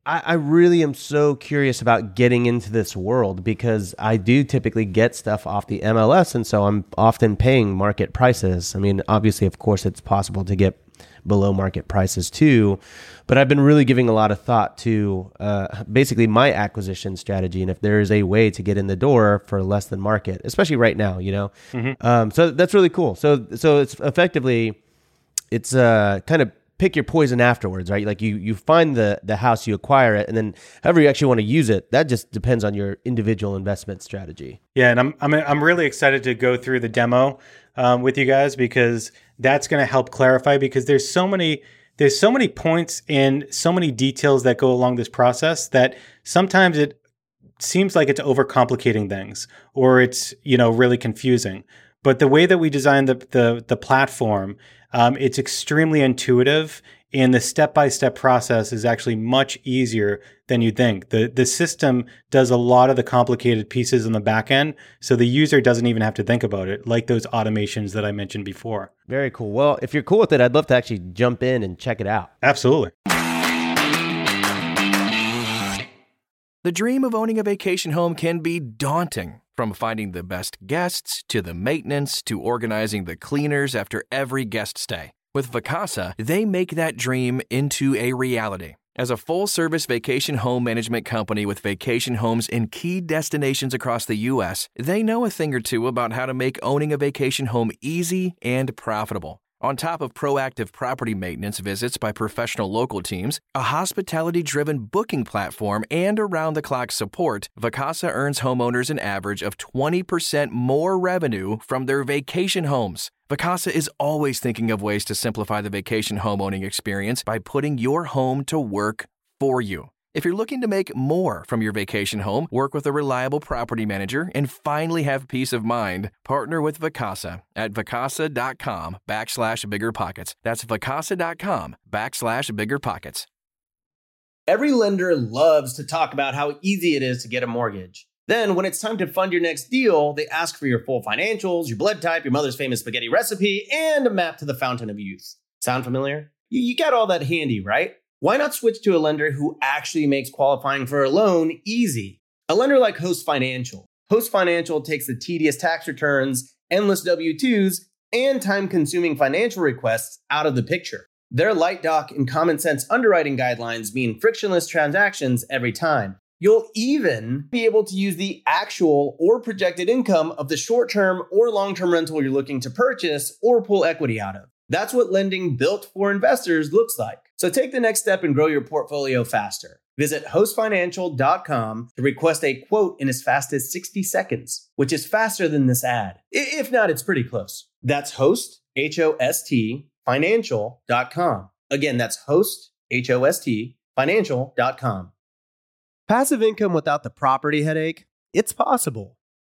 S3: I, I really am so curious about getting into this world because I do typically get stuff off the MLS, and so I'm often paying market prices. I mean, obviously, of course, it's possible to get below market prices too. But I've been really giving a lot of thought to uh, basically my acquisition strategy, and if there is a way to get in the door for less than market, especially right now, you know. Mm-hmm. Um, so that's really cool. So so it's effectively it's uh, kind of pick your poison afterwards, right? Like you you find the the house, you acquire it, and then however you actually want to use it, that just depends on your individual investment strategy.
S2: Yeah, and I'm I'm I'm really excited to go through the demo um, with you guys because that's going to help clarify because there's so many there's so many points and so many details that go along this process that sometimes it seems like it's overcomplicating things or it's you know really confusing but the way that we design the the, the platform um, it's extremely intuitive and the step-by-step process is actually much easier than you'd think. The the system does a lot of the complicated pieces on the back end, so the user doesn't even have to think about it, like those automations that I mentioned before.
S3: Very cool. Well, if you're cool with it, I'd love to actually jump in and check it out.
S2: Absolutely.
S5: The dream of owning a vacation home can be daunting. From finding the best guests to the maintenance to organizing the cleaners after every guest stay. With Vacasa, they make that dream into a reality. As a full service vacation home management company with vacation homes in key destinations across the U.S., they know a thing or two about how to make owning a vacation home easy and profitable. On top of proactive property maintenance visits by professional local teams, a hospitality driven booking platform, and around the clock support, Vacasa earns homeowners an average of 20% more revenue from their vacation homes. Vacasa is always thinking of ways to simplify the vacation homeowning experience by putting your home to work for you. If you're looking to make more from your vacation home, work with a reliable property manager, and finally have peace of mind, partner with Vacasa at vacasa.com backslash bigger pockets. That's vacasa.com backslash bigger pockets.
S3: Every lender loves to talk about how easy it is to get a mortgage. Then, when it's time to fund your next deal, they ask for your full financials, your blood type, your mother's famous spaghetti recipe, and a map to the fountain of youth. Sound familiar? You, you got all that handy, right? Why not switch to a lender who actually makes qualifying for a loan easy? A lender like Host Financial. Host Financial takes the tedious tax returns, endless W 2s, and time consuming financial requests out of the picture. Their light doc and common sense underwriting guidelines mean frictionless transactions every time. You'll even be able to use the actual or projected income of the short term or long term rental you're looking to purchase or pull equity out of. That's what lending built for investors looks like. So take the next step and grow your portfolio faster. Visit hostfinancial.com to request a quote in as fast as 60 seconds, which is faster than this ad. If not, it's pretty close. That's host, H O S T, financial.com. Again, that's host, H O S T, financial.com. Passive income without the property headache? It's possible.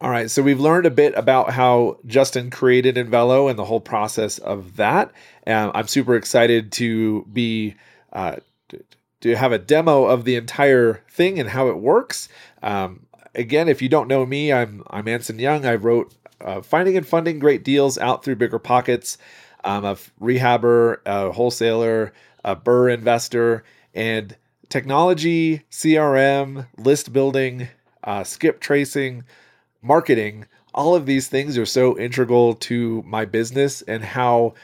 S6: All right, so we've learned a bit about how Justin created Envelo and the whole process of that. Um, I'm super excited to be uh, to have a demo of the entire thing and how it works. Um, again, if you don't know me, I'm I'm Anson Young. I wrote uh, Finding and Funding Great Deals Out Through BiggerPockets. I'm a rehabber, a wholesaler, a BRRRR investor, and technology, CRM, list building, uh, skip tracing marketing, all of these things are so integral to my business and how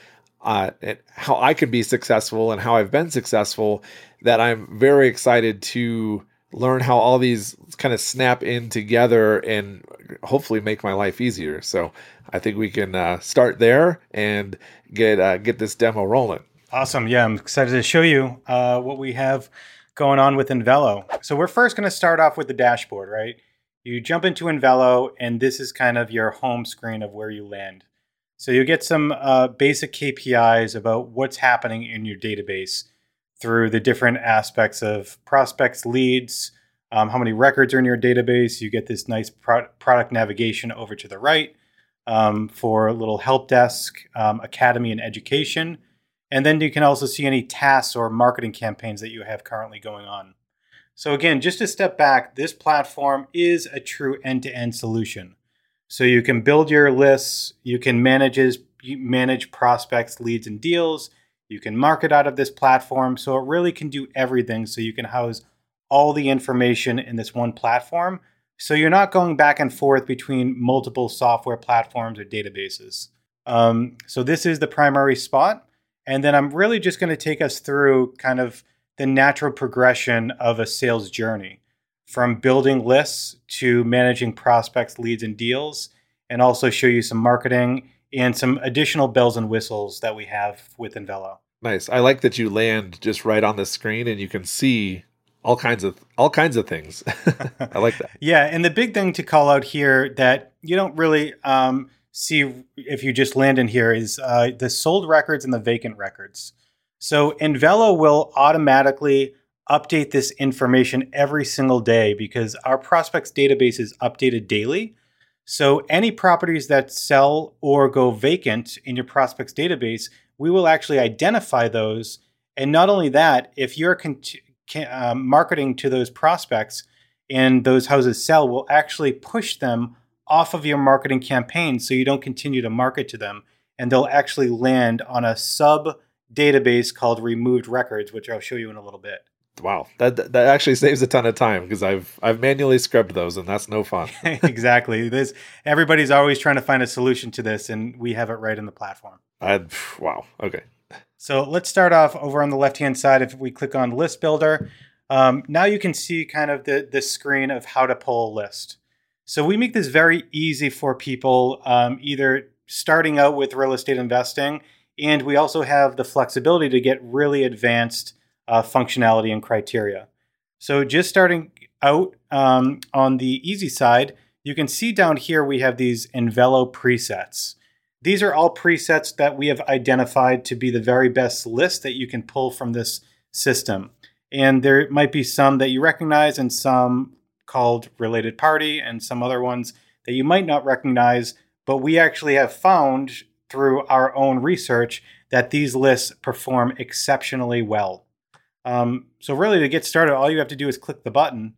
S6: uh, and how I can be successful and how I've been successful that I'm very excited to learn how all these kind of snap in together and hopefully make my life easier. So I think we can uh, start there and get uh, get this demo rolling.
S2: Awesome. Yeah, I'm excited to show you uh, what we have going on with Envelo. So we're first going to start off with the dashboard, right? You jump into Envelo, and this is kind of your home screen of where you land. So you get some uh, basic KPIs about what's happening in your database through the different aspects of prospects, leads, um, how many records are in your database. You get this nice pro- product navigation over to the right um, for a little help desk, um, academy, and education. And then you can also see any tasks or marketing campaigns that you have currently going on. So again, just to step back, this platform is a true end-to-end solution. So you can build your lists, you can manage manage prospects, leads, and deals. You can market out of this platform. So it really can do everything. So you can house all the information in this one platform. So you're not going back and forth between multiple software platforms or databases. Um, so this is the primary spot. And then I'm really just going to take us through kind of the natural progression of a sales journey from building lists to managing prospects, leads, and deals, and also show you some marketing and some additional bells and whistles that we have with Envelo.
S6: Nice. I like that you land just right on the screen and you can see all kinds of all kinds of things. I like that.
S2: yeah, and the big thing to call out here that you don't really um, see if you just land in here is uh, the sold records and the vacant records. So Envelo will automatically update this information every single day because our prospects database is updated daily. So any properties that sell or go vacant in your prospects database, we will actually identify those. And not only that, if you're con- uh, marketing to those prospects and those houses sell, we'll actually push them off of your marketing campaign so you don't continue to market to them. And they'll actually land on a sub database called removed records, which I'll show you in a little bit.
S6: Wow, that that actually saves a ton of time because I've I've manually scrubbed those and that's no fun.
S2: exactly. This everybody's always trying to find a solution to this, and we have it right in the platform.
S6: I wow. Okay.
S2: So let's start off over on the left hand side. If we click on List Builder, um, now you can see kind of the the screen of how to pull a list. So we make this very easy for people, um, either starting out with real estate investing, and we also have the flexibility to get really advanced uh, functionality and criteria. So just starting out um, on the easy side, you can see down here we have these Envelo presets. These are all presets that we have identified to be the very best list that you can pull from this system. And there might be some that you recognize and some called related party and some other ones that you might not recognize, but we actually have found through our own research that these lists perform exceptionally well. Um, so really to get started, all you have to do is click the button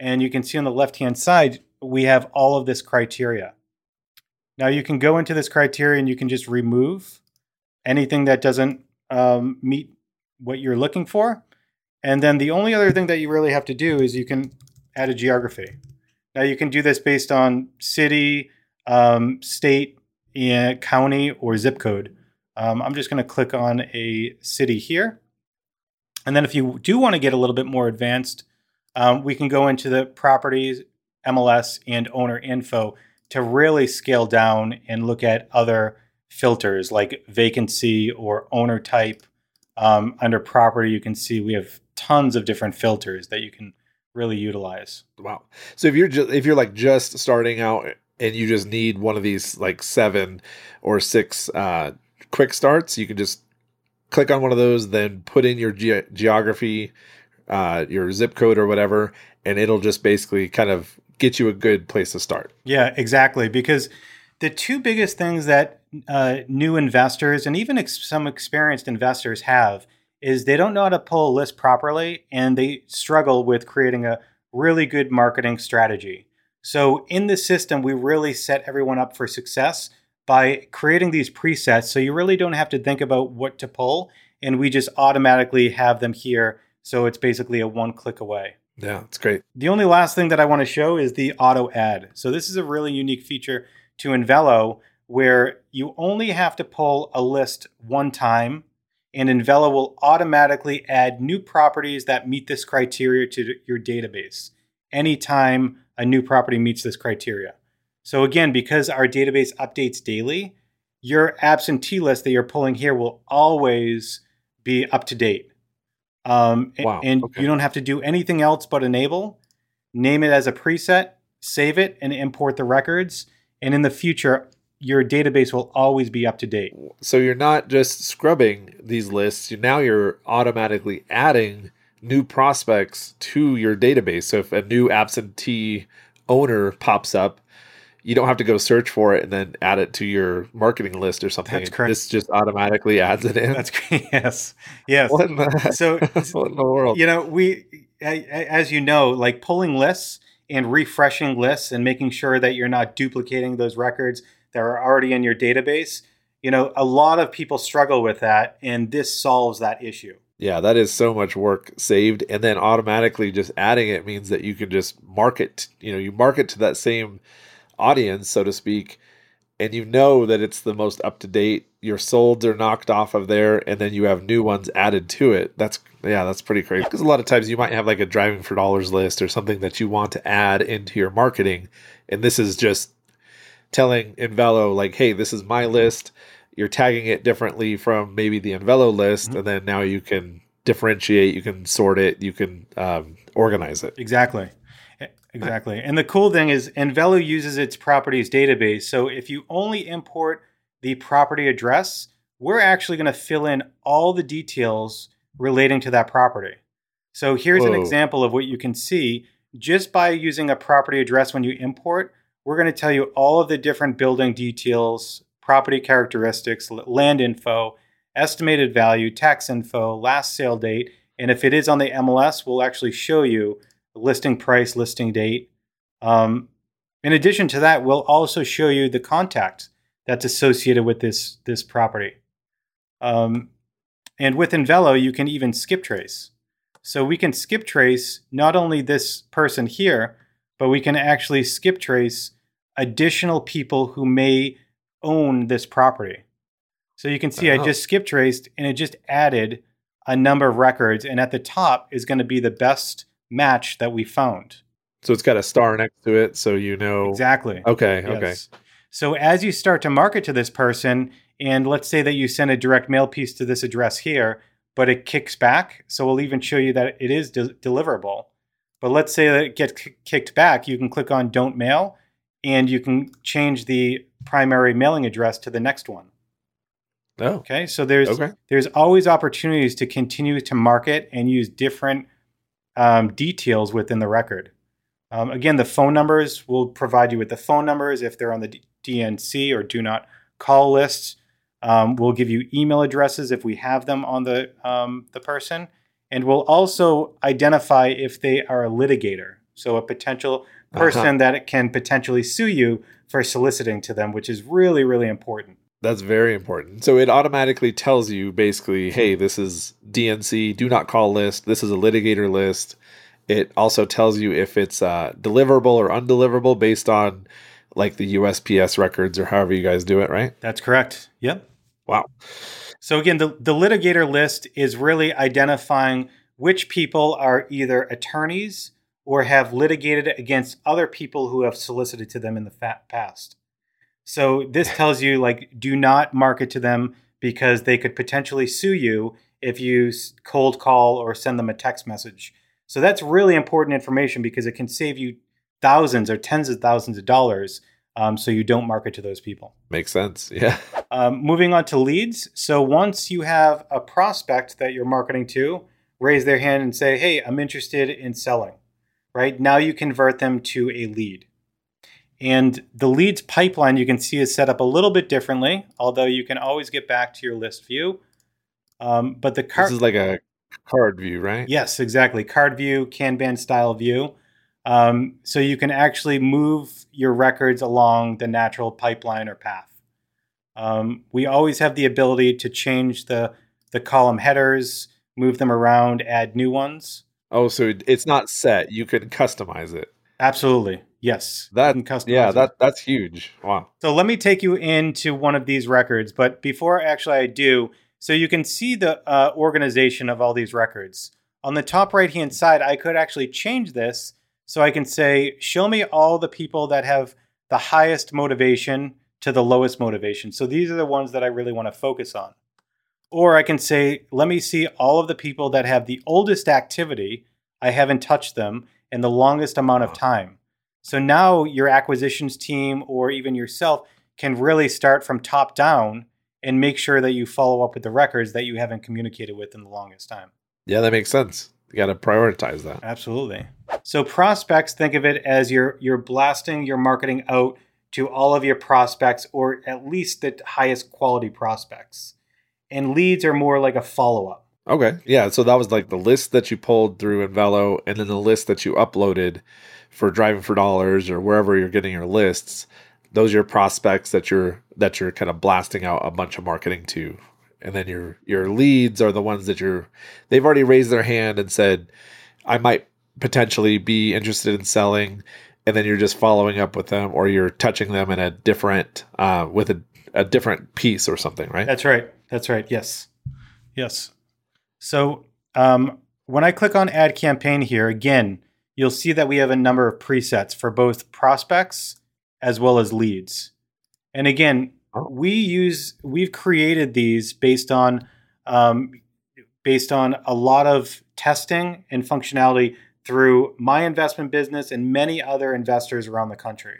S2: and you can see on the left-hand side, we have all of this criteria. Now you can go into this criteria and you can just remove anything that doesn't um, meet what you're looking for. And then the only other thing that you really have to do is you can add a geography. Now you can do this based on city, um, state, county, or zip code. Um, I'm just going to click on a city here. And then if you do want to get a little bit more advanced, um, we can go into the properties, MLS, and owner info to really scale down and look at other filters like vacancy or owner type. Um, under property, you can see we have tons of different filters that you can really utilize.
S6: Wow. So if you're just if you're like just starting out and you just need one of these like seven or six uh, quick starts, you can just click on one of those, then put in your ge- geography, uh, your zip code or whatever, and it'll just basically kind of get you a good place to start.
S2: Yeah, exactly. Because the two biggest things that uh, new investors and even ex- some experienced investors have is they don't know how to pull a list properly and they struggle with creating a really good marketing strategy. So in the system, we really set everyone up for success by creating these presets. So you really don't have to think about what to pull, and we just automatically have them here. So it's basically a one click away.
S6: Yeah, it's great.
S2: The only last thing that I want to show is the auto add. So this is a really unique feature to Envelo where you only have to pull a list one time and Envelo will automatically add new properties that meet this criteria to your database anytime a new property meets this criteria. So again, because our database updates daily, your absentee list that you're pulling here will always be up to date. Um, wow. And okay. you don't have to do anything else but enable, name it as a preset, save it, and import the records. And in the future, your database will always be up to date.
S6: So you're not just scrubbing these lists, now you're automatically adding new prospects to your database. So if a new absentee owner pops up, you don't have to go search for it and then add it to your marketing list or something. That's correct. This just automatically adds it in.
S2: That's great. Yes. Yes.
S6: What the, so what in the world?
S2: You know, we, as you know, like pulling lists and refreshing lists and making sure that you're not duplicating those records that are already in your database. You know, a lot of people struggle with that, and this solves that issue.
S6: Yeah, that is so much work saved. And then automatically just adding it means that you can just market, you know, you market to that same audience, so to speak, and you know that it's the most up to date. Your solds are knocked off of there, and then you have new ones added to it. That's yeah, that's pretty crazy. Because a lot of times you might have like a driving for dollars list or something that you want to add into your marketing, and this is just telling Envelo like, "Hey, this is my list." You're tagging it differently from maybe the Envelo list, mm-hmm. and then now you can differentiate, you can sort it, you can um, organize it.
S2: Exactly. Exactly. And the cool thing is Envelo uses its properties database. So if you only import the property address, we're actually going to fill in all the details relating to that property. So here's Whoa. an example of what you can see just by using a property address when you import we're going to tell you all of the different building details, property characteristics, land info, estimated value, tax info, last sale date. And if it is on the MLS, we'll actually show you listing price, listing date. Um, In addition to that, we'll also show you the contact that's associated with this this property. Um, and with Envelo, you can even skip trace. So we can skip trace not only this person here, but we can actually skip trace additional people who may own this property. So you can see I
S6: Oh.
S2: just skip traced and it just added a number of records. And at the top is going to be the best match that we found.
S6: So it's got a star next to it, so you know.
S2: Exactly.
S6: Okay. Okay.
S2: So as you start to market to this person, and let's say that you send a direct mail piece to this address here, but it kicks back. So we'll even show you that it is de- deliverable. But let's say that it gets k- kicked back, you can click on don't mail and you can change the primary mailing address to the next one.
S6: Oh.
S2: Okay? So there's
S6: Okay.
S2: there's always opportunities to continue to market and use different um, details within the record. Um, again, the phone numbers will provide you with the phone numbers if they're on the DNC or do not call lists. Um, we'll give you email addresses if we have them on the um, the person, and we'll also identify if they are a litigator, so a potential person that it can potentially sue you for soliciting to them, which is really really important.
S6: That's very important. So it automatically tells you basically, hey, this is DNC, do not call list. This is a litigator list. It also tells you if it's uh, deliverable or undeliverable based on like the USPS records or however you guys do it, right?
S2: That's correct. Yep.
S6: Wow.
S2: So again, the, the litigator list is really identifying which people are either attorneys or have litigated against other people who have solicited to them in the past. So this tells you like do not market to them because they could potentially sue you if you cold call or send them a text message. So that's really important information because it can save you thousands or tens of thousands of dollars um, so you don't market to those people.
S6: Makes sense. Yeah.
S2: Um, moving on to leads. So once you have a prospect that you're marketing to, raise their hand and say, "Hey, I'm interested in selling." Right now, you convert them to a lead, and the leads pipeline you can see is set up a little bit differently. Although you can always get back to your list view. Um, but the card,
S6: This is like a card view, right?
S2: Yes, exactly. Card view, Kanban style view. Um, so you can actually move your records along the natural pipeline or path. Um, we always have the ability to change the the column headers, move them around, add new ones.
S6: Oh, so it's not set. You can customize it.
S2: Absolutely, yes.
S6: That
S2: You can customize
S6: yeah,
S2: it.
S6: that that's huge. Wow.
S2: So let me take you into one of these records. But before actually I do, so you can see the uh, organization of all these records. On the top right hand side, I could actually change this so I can say, show me all the people that have the highest motivation to the lowest motivation. So these are the ones that I really want to focus on. Or I can say, let me see all of the people that have the oldest activity. I haven't touched them in the longest amount of time. So now your acquisitions team or even yourself can really start from top down and make sure that you follow up with the records that you haven't communicated with in the longest time.
S6: Yeah, that makes sense. You got to prioritize that.
S2: Absolutely. So prospects, think of it as you're you're blasting your marketing out to all of your prospects or at least the highest quality prospects. And leads are more like a follow-up.
S6: Okay. Yeah. So that was like the list that you pulled through Envelo and then the list that you uploaded for driving for dollars or wherever you're getting your lists. Those are your prospects that you're that you're kind of blasting out a bunch of marketing to. And then your your leads are the ones that you're they've already raised their hand and said, I might potentially be interested in selling. And then you're just following up with them or you're touching them in a different uh with a, a different piece or something, right?
S2: That's right. That's right. Yes. Yes. So um, when I click on add campaign here, again, you'll see that we have a number of presets for both prospects as well as leads. And again,
S6: Oh.
S2: we use we've created these based on um, based on a lot of testing and functionality through my investment business and many other investors around the country.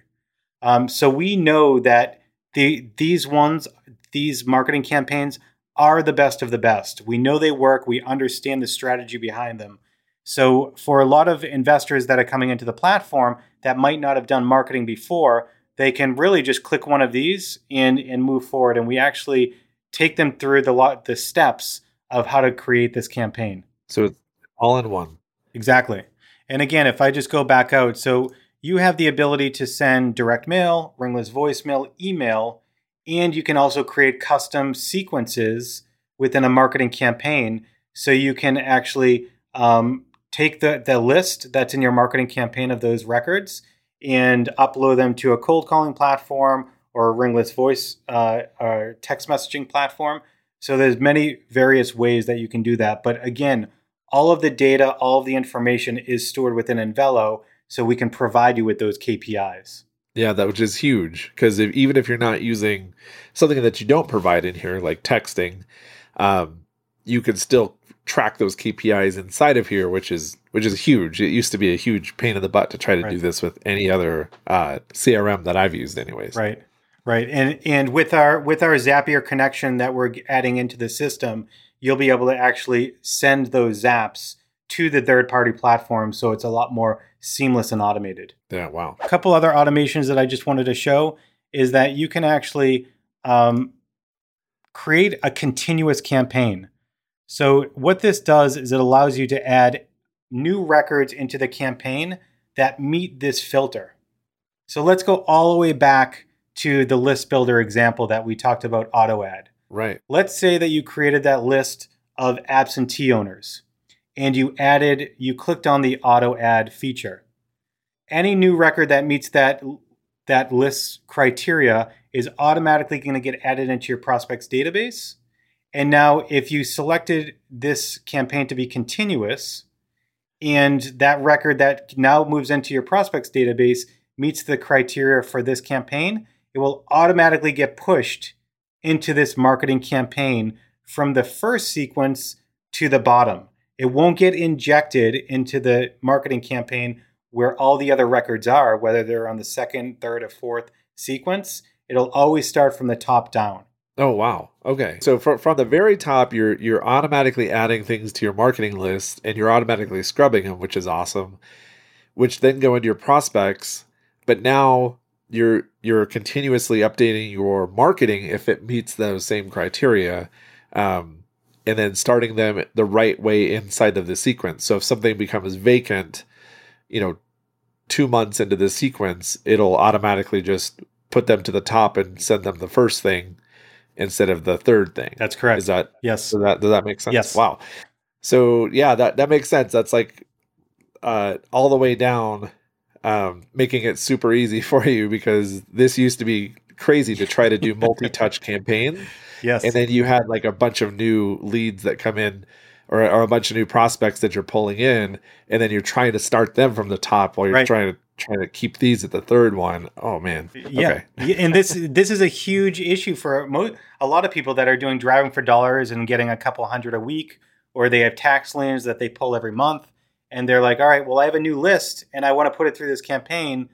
S2: Um, so we know that the these ones, these marketing campaigns are the best of the best. We know they work. We understand the strategy behind them. So for a lot of investors that are coming into the platform that might not have done marketing before, they can really just click one of these and and move forward. And we actually take them through the lot the steps of how to create this campaign.
S6: So it's all in one.
S2: Exactly. And again, if I just go back out, so you have the ability to send direct mail, ringless voicemail, email, and you can also create custom sequences within a marketing campaign. So you can actually um, take the, the list that's in your marketing campaign of those records and upload them to a cold calling platform or a ringless voice uh, or text messaging platform. So there's many various ways that you can do that. But again, all of the data, all of the information is stored within Envelo, so we can provide you with those KPIs.
S6: Yeah, that which is huge because if, even if you're not using something that you don't provide in here, like texting, um, you can still track those KPIs inside of here, which is which is huge. It used to be a huge pain in the butt to try to
S2: right.
S6: do this with any other uh, CRM that I've used, anyways.
S2: Right, right, and and with our with our Zapier connection that we're adding into the system, you'll be able to actually send those zaps to the third party platform, so it's a lot more seamless and automated.
S6: Yeah, wow.
S2: A couple other automations that I just wanted to show is that you can actually um, create a continuous campaign. So, what this does is it allows you to add new records into the campaign that meet this filter. So, let's go all the way back to the list builder example that we talked about auto add.
S6: Right.
S2: Let's say that you created that list of absentee owners and you added, you clicked on the auto add feature. Any new record that meets that that list criteria is automatically going to get added into your prospects database. And now, if you selected this campaign to be continuous, and that record that now moves into your prospects database meets the criteria for this campaign, it will automatically get pushed into this marketing campaign from the first sequence to the bottom. It won't get injected into the marketing campaign where all the other records are, whether they're on the second, third, or fourth sequence. It'll always start from the top down.
S6: Oh wow. Okay. So from from the very top, you're you're automatically adding things to your marketing list, and you're automatically scrubbing them, which is awesome. Which then go into your prospects, but now you're you're continuously updating your marketing if it meets those same criteria, um, and then starting them the right way inside of the sequence. So if something becomes vacant, you know, two months into the sequence, it'll automatically just put them to the top and send them the first thing instead of the third thing.
S2: That's correct.
S6: Is that
S2: yes?
S6: Does that does that make sense?
S2: Yes.
S6: Wow. So yeah, that that makes sense. That's like uh, all the way down, um, making it super easy for you because this used to be crazy to try to do multi-touch campaign,
S2: Yes.
S6: and then you had like a bunch of new leads that come in. Or, or a bunch of new prospects that you're pulling in, and then you're trying to start them from the top while you're
S2: Right.
S6: trying to trying to keep these at the third one. Oh man,
S2: Yeah,
S6: Okay.
S2: And this this is a huge issue for mo- a lot of people that are doing driving for dollars and getting a couple hundred a week, or they have tax liens that they pull every month, and they're like, "All right, well, I have a new list and I want to put it through this campaign,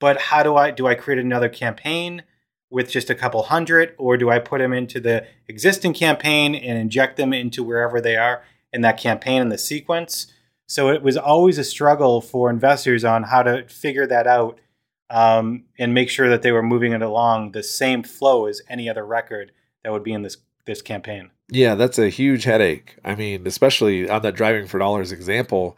S2: but how do I do I create another campaign with just a couple hundred, or do I put them into the existing campaign and inject them into wherever they are in that campaign in the sequence?" So it was always a struggle for investors on how to figure that out um, and make sure that they were moving it along the same flow as any other record that would be in this this campaign.
S6: Yeah, that's a huge headache. I mean, especially on that driving for dollars example.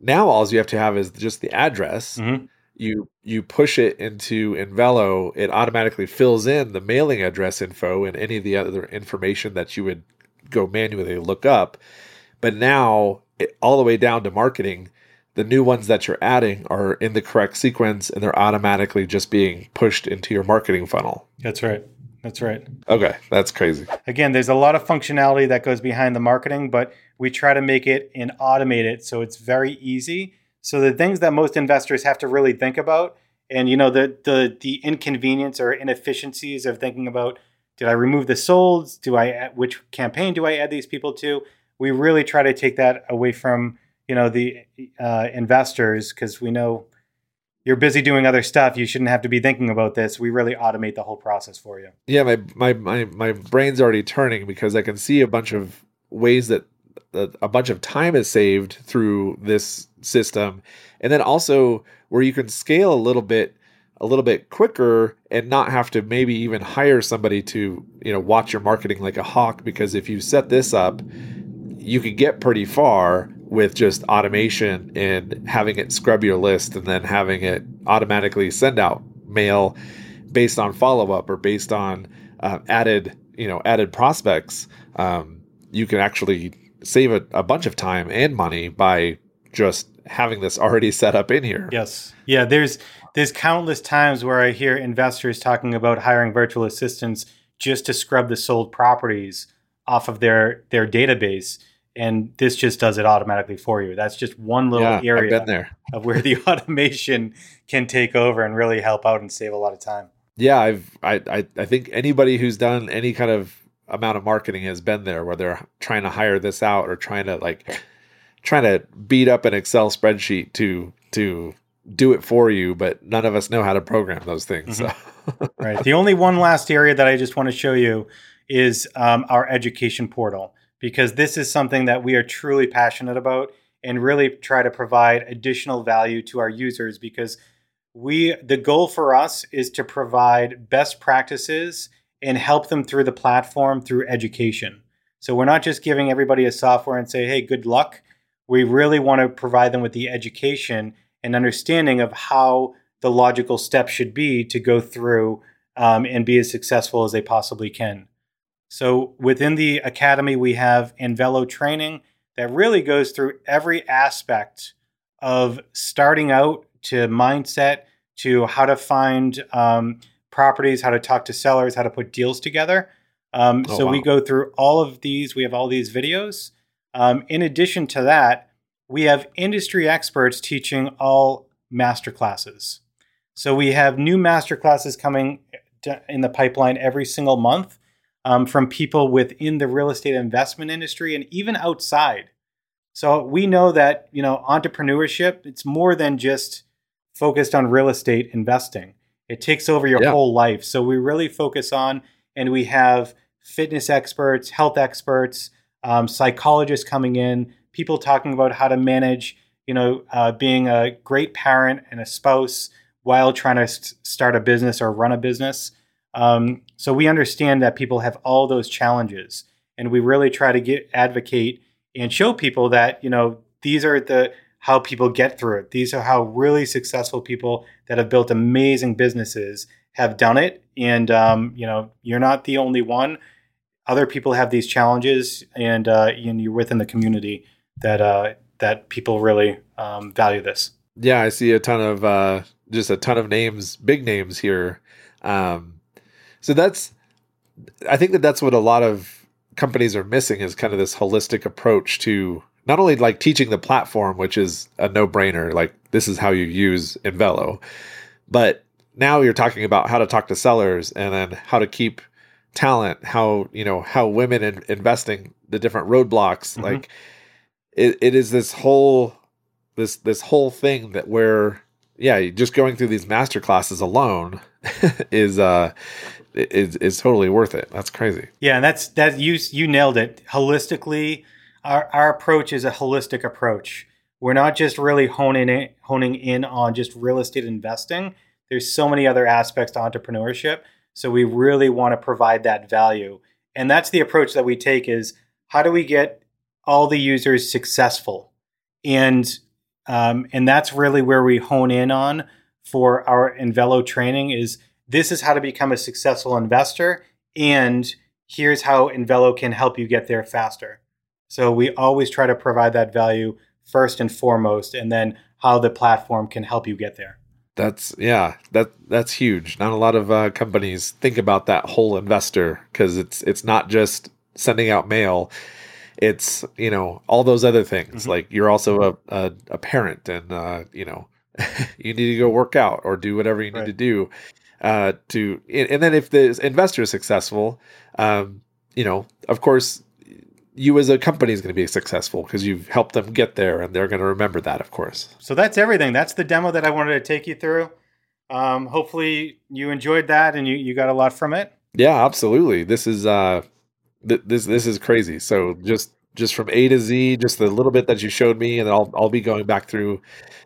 S6: Now all you have to have is just the address.
S2: Mhm.
S6: You you push it into Invelo, it automatically fills in the mailing address info and any of the other information that you would go manually look up. But now it, all the way down to marketing, the new ones that you're adding are in the correct sequence and they're automatically just being pushed into your marketing funnel.
S2: That's right. That's right.
S6: Okay, that's crazy.
S2: Again, there's a lot of functionality that goes behind the marketing, but we try to make it and automate it so it's very easy. So the things that most investors have to really think about, and you know the the the inconvenience or inefficiencies of thinking about did I remove the solds? Do I which campaign do I add these people to? We really try to take that away from you know the uh, investors because we know you're busy doing other stuff. You shouldn't have to be thinking about this. We really automate the whole process for you.
S6: yeah my my my my brain's already turning because i can see a bunch of ways that a bunch of time is saved through this system. And then also where you can scale a little bit a little bit quicker and not have to maybe even hire somebody to you know watch your marketing like a hawk because if you set this up you can get pretty far with just automation and having it scrub your list and then having it automatically send out mail based on follow up or based on uh, added you know added prospects. Um, you can actually save a, a bunch of time and money by just having this already set up in here
S2: Yes. Yeah, there's there's countless times where I hear investors talking about hiring virtual assistants just to scrub the sold properties off of their their database and this just does it automatically for you. That's just one little
S6: yeah
S2: area of where the automation can take over and really help out and save a lot of time.
S6: yeah i've I, I i think anybody who's done any kind of amount of marketing has been there where they're trying to hire this out or trying to like trying to beat up an excel spreadsheet to to do it for you but none of us know how to program those things so.
S2: Right. The only one last area that I just want to show you is um, our education portal, because this is something that we are truly passionate about and really try to provide additional value to our users because we the goal for us is to provide best practices and help them through the platform through education. So we're not just giving everybody a software and say, "Hey, good luck." We really want to provide them with the education and understanding of how the logical steps should be to go through um, and be as successful as they possibly can. So within the academy, we have Invelo training that really goes through every aspect of starting out to mindset to how to find um, properties, how to talk to sellers, how to put deals together. Um,
S6: Oh,
S2: so we go through all of these. We have all these videos. Um, in addition to that, we have industry experts teaching all master classes. So we have new master classes coming in the pipeline every single month um, from people within the real estate investment industry and even outside. So we know that you know entrepreneurship it's more than just focused on real estate investing. It takes over your
S6: Yeah.
S2: whole life. So we really focus on and we have fitness experts, health experts, um, psychologists coming in, people talking about how to manage, you know, uh, being a great parent and a spouse while trying to s- start a business or run a business. Um, so we understand that people have all those challenges, and we really try to get advocate and show people that you know these are the how people get through it. These are how really successful people that have built amazing businesses have done it, and um, you know you're not the only one. Other people have these challenges, and uh, and you're within the community that uh, that people really um, value this.
S6: yeah i see a ton of uh just a ton of names big names here um so that's i think that that's what a lot of companies are missing is kind of this holistic approach to not only like teaching the platform which is a no-brainer like this is how you use Invelo but now you're talking about how to talk to sellers and then how to keep talent how you know how women in investing the different roadblocks
S2: Mhm.
S6: like it, it is this whole this this whole thing that where yeah just going through these master classes alone is uh is is totally worth it that's crazy
S2: Yeah, and that's that you you nailed it. Holistically, our our approach is a holistic approach. We're not just really honing in honing in on just real estate investing. There's so many other aspects to entrepreneurship. So we really want to provide that value. And that's the approach that we take is how do we get all the users successful? And um, and that's really where we hone in on for our Invelo training is this is how to become a successful investor and here's how Invelo can help you get there faster. So we always try to provide that value first and foremost, and then how the platform can help you get there.
S6: that's yeah that that's huge not a lot of uh, companies think about that whole investor because it's it's not just sending out mail it's you know all those other things
S2: Mhm.
S6: like you're also a, a, a parent and uh, you know you need to go work out or do whatever you need
S2: Right.
S6: to do uh, to and and then if the investor is successful um, you know of course you as a company is going to be successful because you've helped them get there and they're going to remember that of course
S2: So that's everything. That's the demo that I wanted to take you through. Um, hopefully you enjoyed that and you, you got a lot from it.
S6: Yeah, absolutely. This is uh th- this this is crazy. So just just from A to Z, just the little bit that you showed me, and I'll I'll be going back through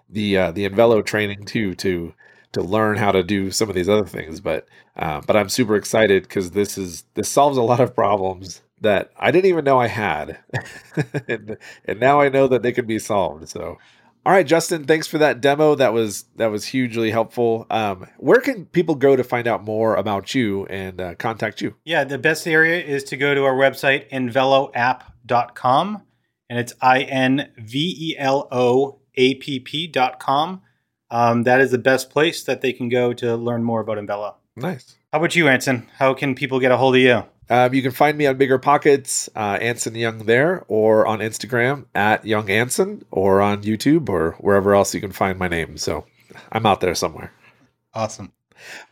S6: the uh, the Invelo training too to to learn how to do some of these other things. But uh, but I'm super excited because this is this solves a lot of problems that I didn't even know I had. and, and now I know that they can be solved. So all right, Justin, thanks for that demo. That was that was hugely helpful. Um, where can people go to find out more about you and uh, contact you?
S2: Yeah, the best area is to go to our website, inveloapp.com, and it's I N V E L O A P P.com. Um, that is the best place that they can go to learn more about Invelo.
S6: Nice.
S2: How about you, Anson? How can people get a hold of you?
S6: Um, you can find me on BiggerPockets, uh, Anson Young there, or on Instagram at Young Anson, or on YouTube, or wherever else you can find my name. So I'm out there somewhere.
S2: Awesome.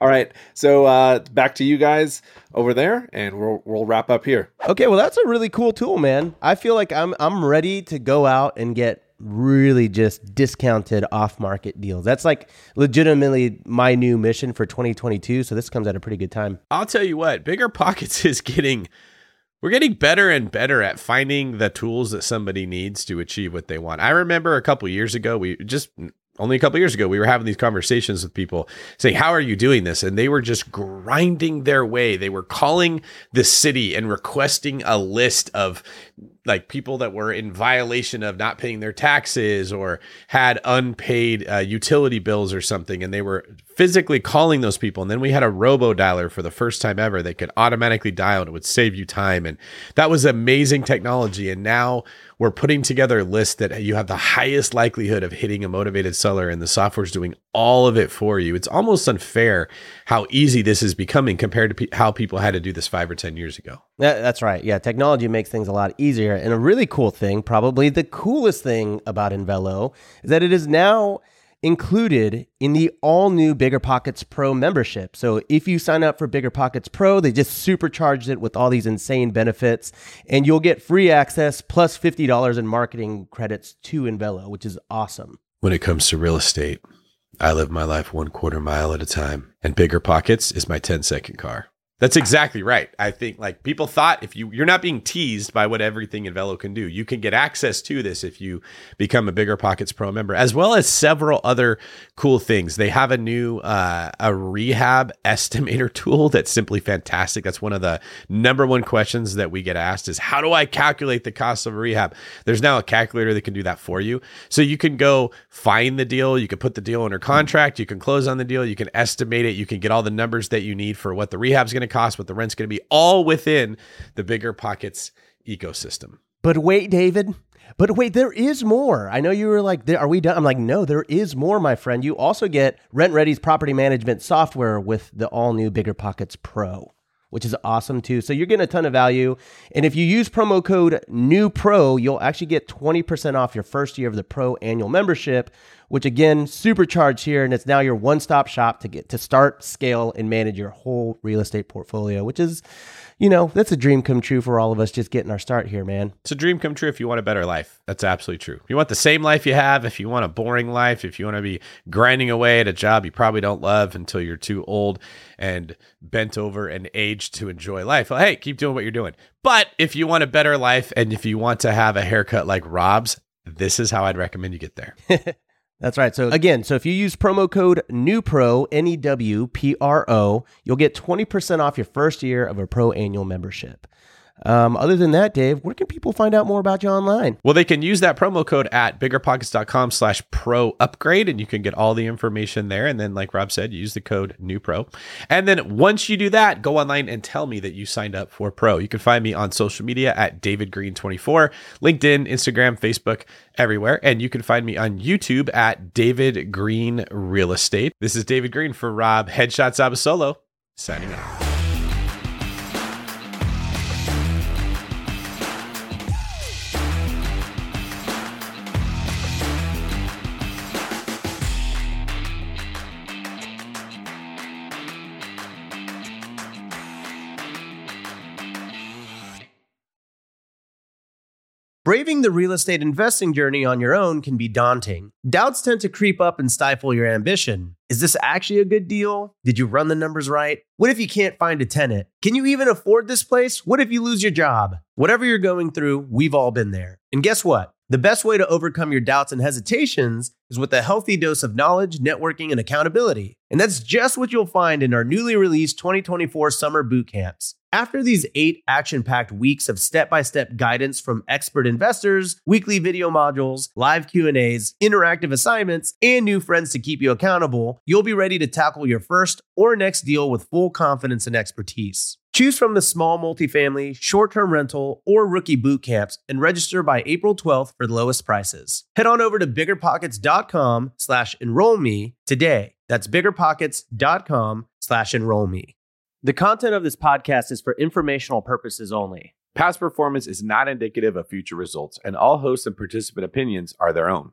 S6: All right, so uh, back to you guys over there, and we'll we'll wrap up here.
S3: Okay, well that's a really cool tool, man. I feel like I'm I'm ready to go out and get really just discounted off market deals. That's like legitimately my new mission for 2022. So this comes at a pretty good time.
S1: I'll tell you what, BiggerPockets is getting we're getting better and better at finding the tools that somebody needs to achieve what they want. I remember a couple years ago, we just only a couple years ago we were having these conversations with people saying how are you doing this and they were just grinding their way they were calling the city and requesting a list of like people that were in violation of not paying their taxes or had unpaid uh, utility bills or something and they were physically calling those people. And then we had a robo dialer for the first time ever that could automatically dial and it would save you time. And that was amazing technology. And now we're putting together a list that you have the highest likelihood of hitting a motivated seller and the software's doing all of it for you it's almost unfair how easy this is becoming compared to pe- how people had to do this five or ten years ago
S3: Yeah, that's right. Yeah, technology makes things a lot easier. And a really cool thing, probably the coolest thing about Invelo, is that it is now included in the all new BiggerPockets Pro membership. So if you sign up for BiggerPockets Pro, they just supercharged it with all these insane benefits, and you'll get free access plus $50 in marketing credits to Invelo, which is awesome.
S1: when it comes to real estate i live my life one quarter mile at a time and bigger pockets is my 10 second car that's exactly right. I think like people thought if you you're not being teased by what everything Invelo can do. You can get access to this if you become a BiggerPockets Pro member, as well as several other cool things. They have a new uh, a rehab estimator tool that's simply fantastic. That's one of the number one questions that we get asked is how do I calculate the cost of rehab? There's now a calculator that can do that for you. So you can go find the deal, you can put the deal under contract, you can close on the deal, you can estimate it, you can get all the numbers that you need for what the rehab's going to cost, what the rent's going to be, all within the BiggerPockets ecosystem.
S3: But wait, David. But wait, there is more. I know you were like, "Are we done?" I'm like, "No, there is more, my friend." You also get RentRedi's property management software with the all new BiggerPockets Pro, which is awesome too. So you're getting a ton of value. And if you use promo code New Pro, you'll actually get 20% off your first year of the Pro annual membership, which again, supercharged here, and it's now your one-stop shop to get to start, scale, and manage your whole real estate portfolio, which is, you know, that's a dream come true for all of us just getting our start here, man.
S1: It's a dream come true if you want a better life. That's absolutely true. If you want the same life you have, if you want a boring life, if you want to be grinding away at a job you probably don't love until you're too old and bent over and aged to enjoy life, well, hey, keep doing what you're doing. But if you want a better life and if you want to have a haircut like Rob's, this is how I'd recommend you get there.
S3: That's right. So again, so if you use promo code NEWPRO, N E W P R O, you'll get 20% off your first year of a pro annual membership. Um, other than that, Dave, where can people find out more about you online?
S1: Well, they can use that promo code at biggerpockets.com slash pro upgrade and you can get all the information there. And then, like Rob said, use the code new pro. And then once you do that, go online and tell me that you signed up for pro. You can find me on social media at David Greene 24, LinkedIn, Instagram, Facebook, everywhere. And you can find me on YouTube at David Greene Real Estate. This is David Greene for Rob Headshots Abasolo signing off.
S7: Braving the real estate investing journey on your own can be daunting. Doubts tend to creep up and stifle your ambition. Is this actually a good deal? Did you run the numbers right? What if you can't find a tenant? Can you even afford this place? What if you lose your job? Whatever you're going through, we've all been there. And guess what?
S3: The best way to overcome your doubts and hesitations is with a healthy dose of knowledge, networking, and accountability. And that's just what you'll find in our newly released 2024 summer boot camps. After these eight action packed weeks of step by step guidance from expert investors, weekly video modules, live Q&As, interactive assignments, and new friends to keep you accountable, you'll be ready to tackle your first or next deal with full confidence and expertise. Choose from the small multifamily, short term rental, or rookie boot camps and register by April 12th for the lowest prices. Head on over to biggerpockets.com slash enroll me today. That's biggerpockets.com slash enroll me. The content of this podcast is for informational purposes only.
S1: Past performance is not indicative of future results, and all hosts and participant opinions are their own.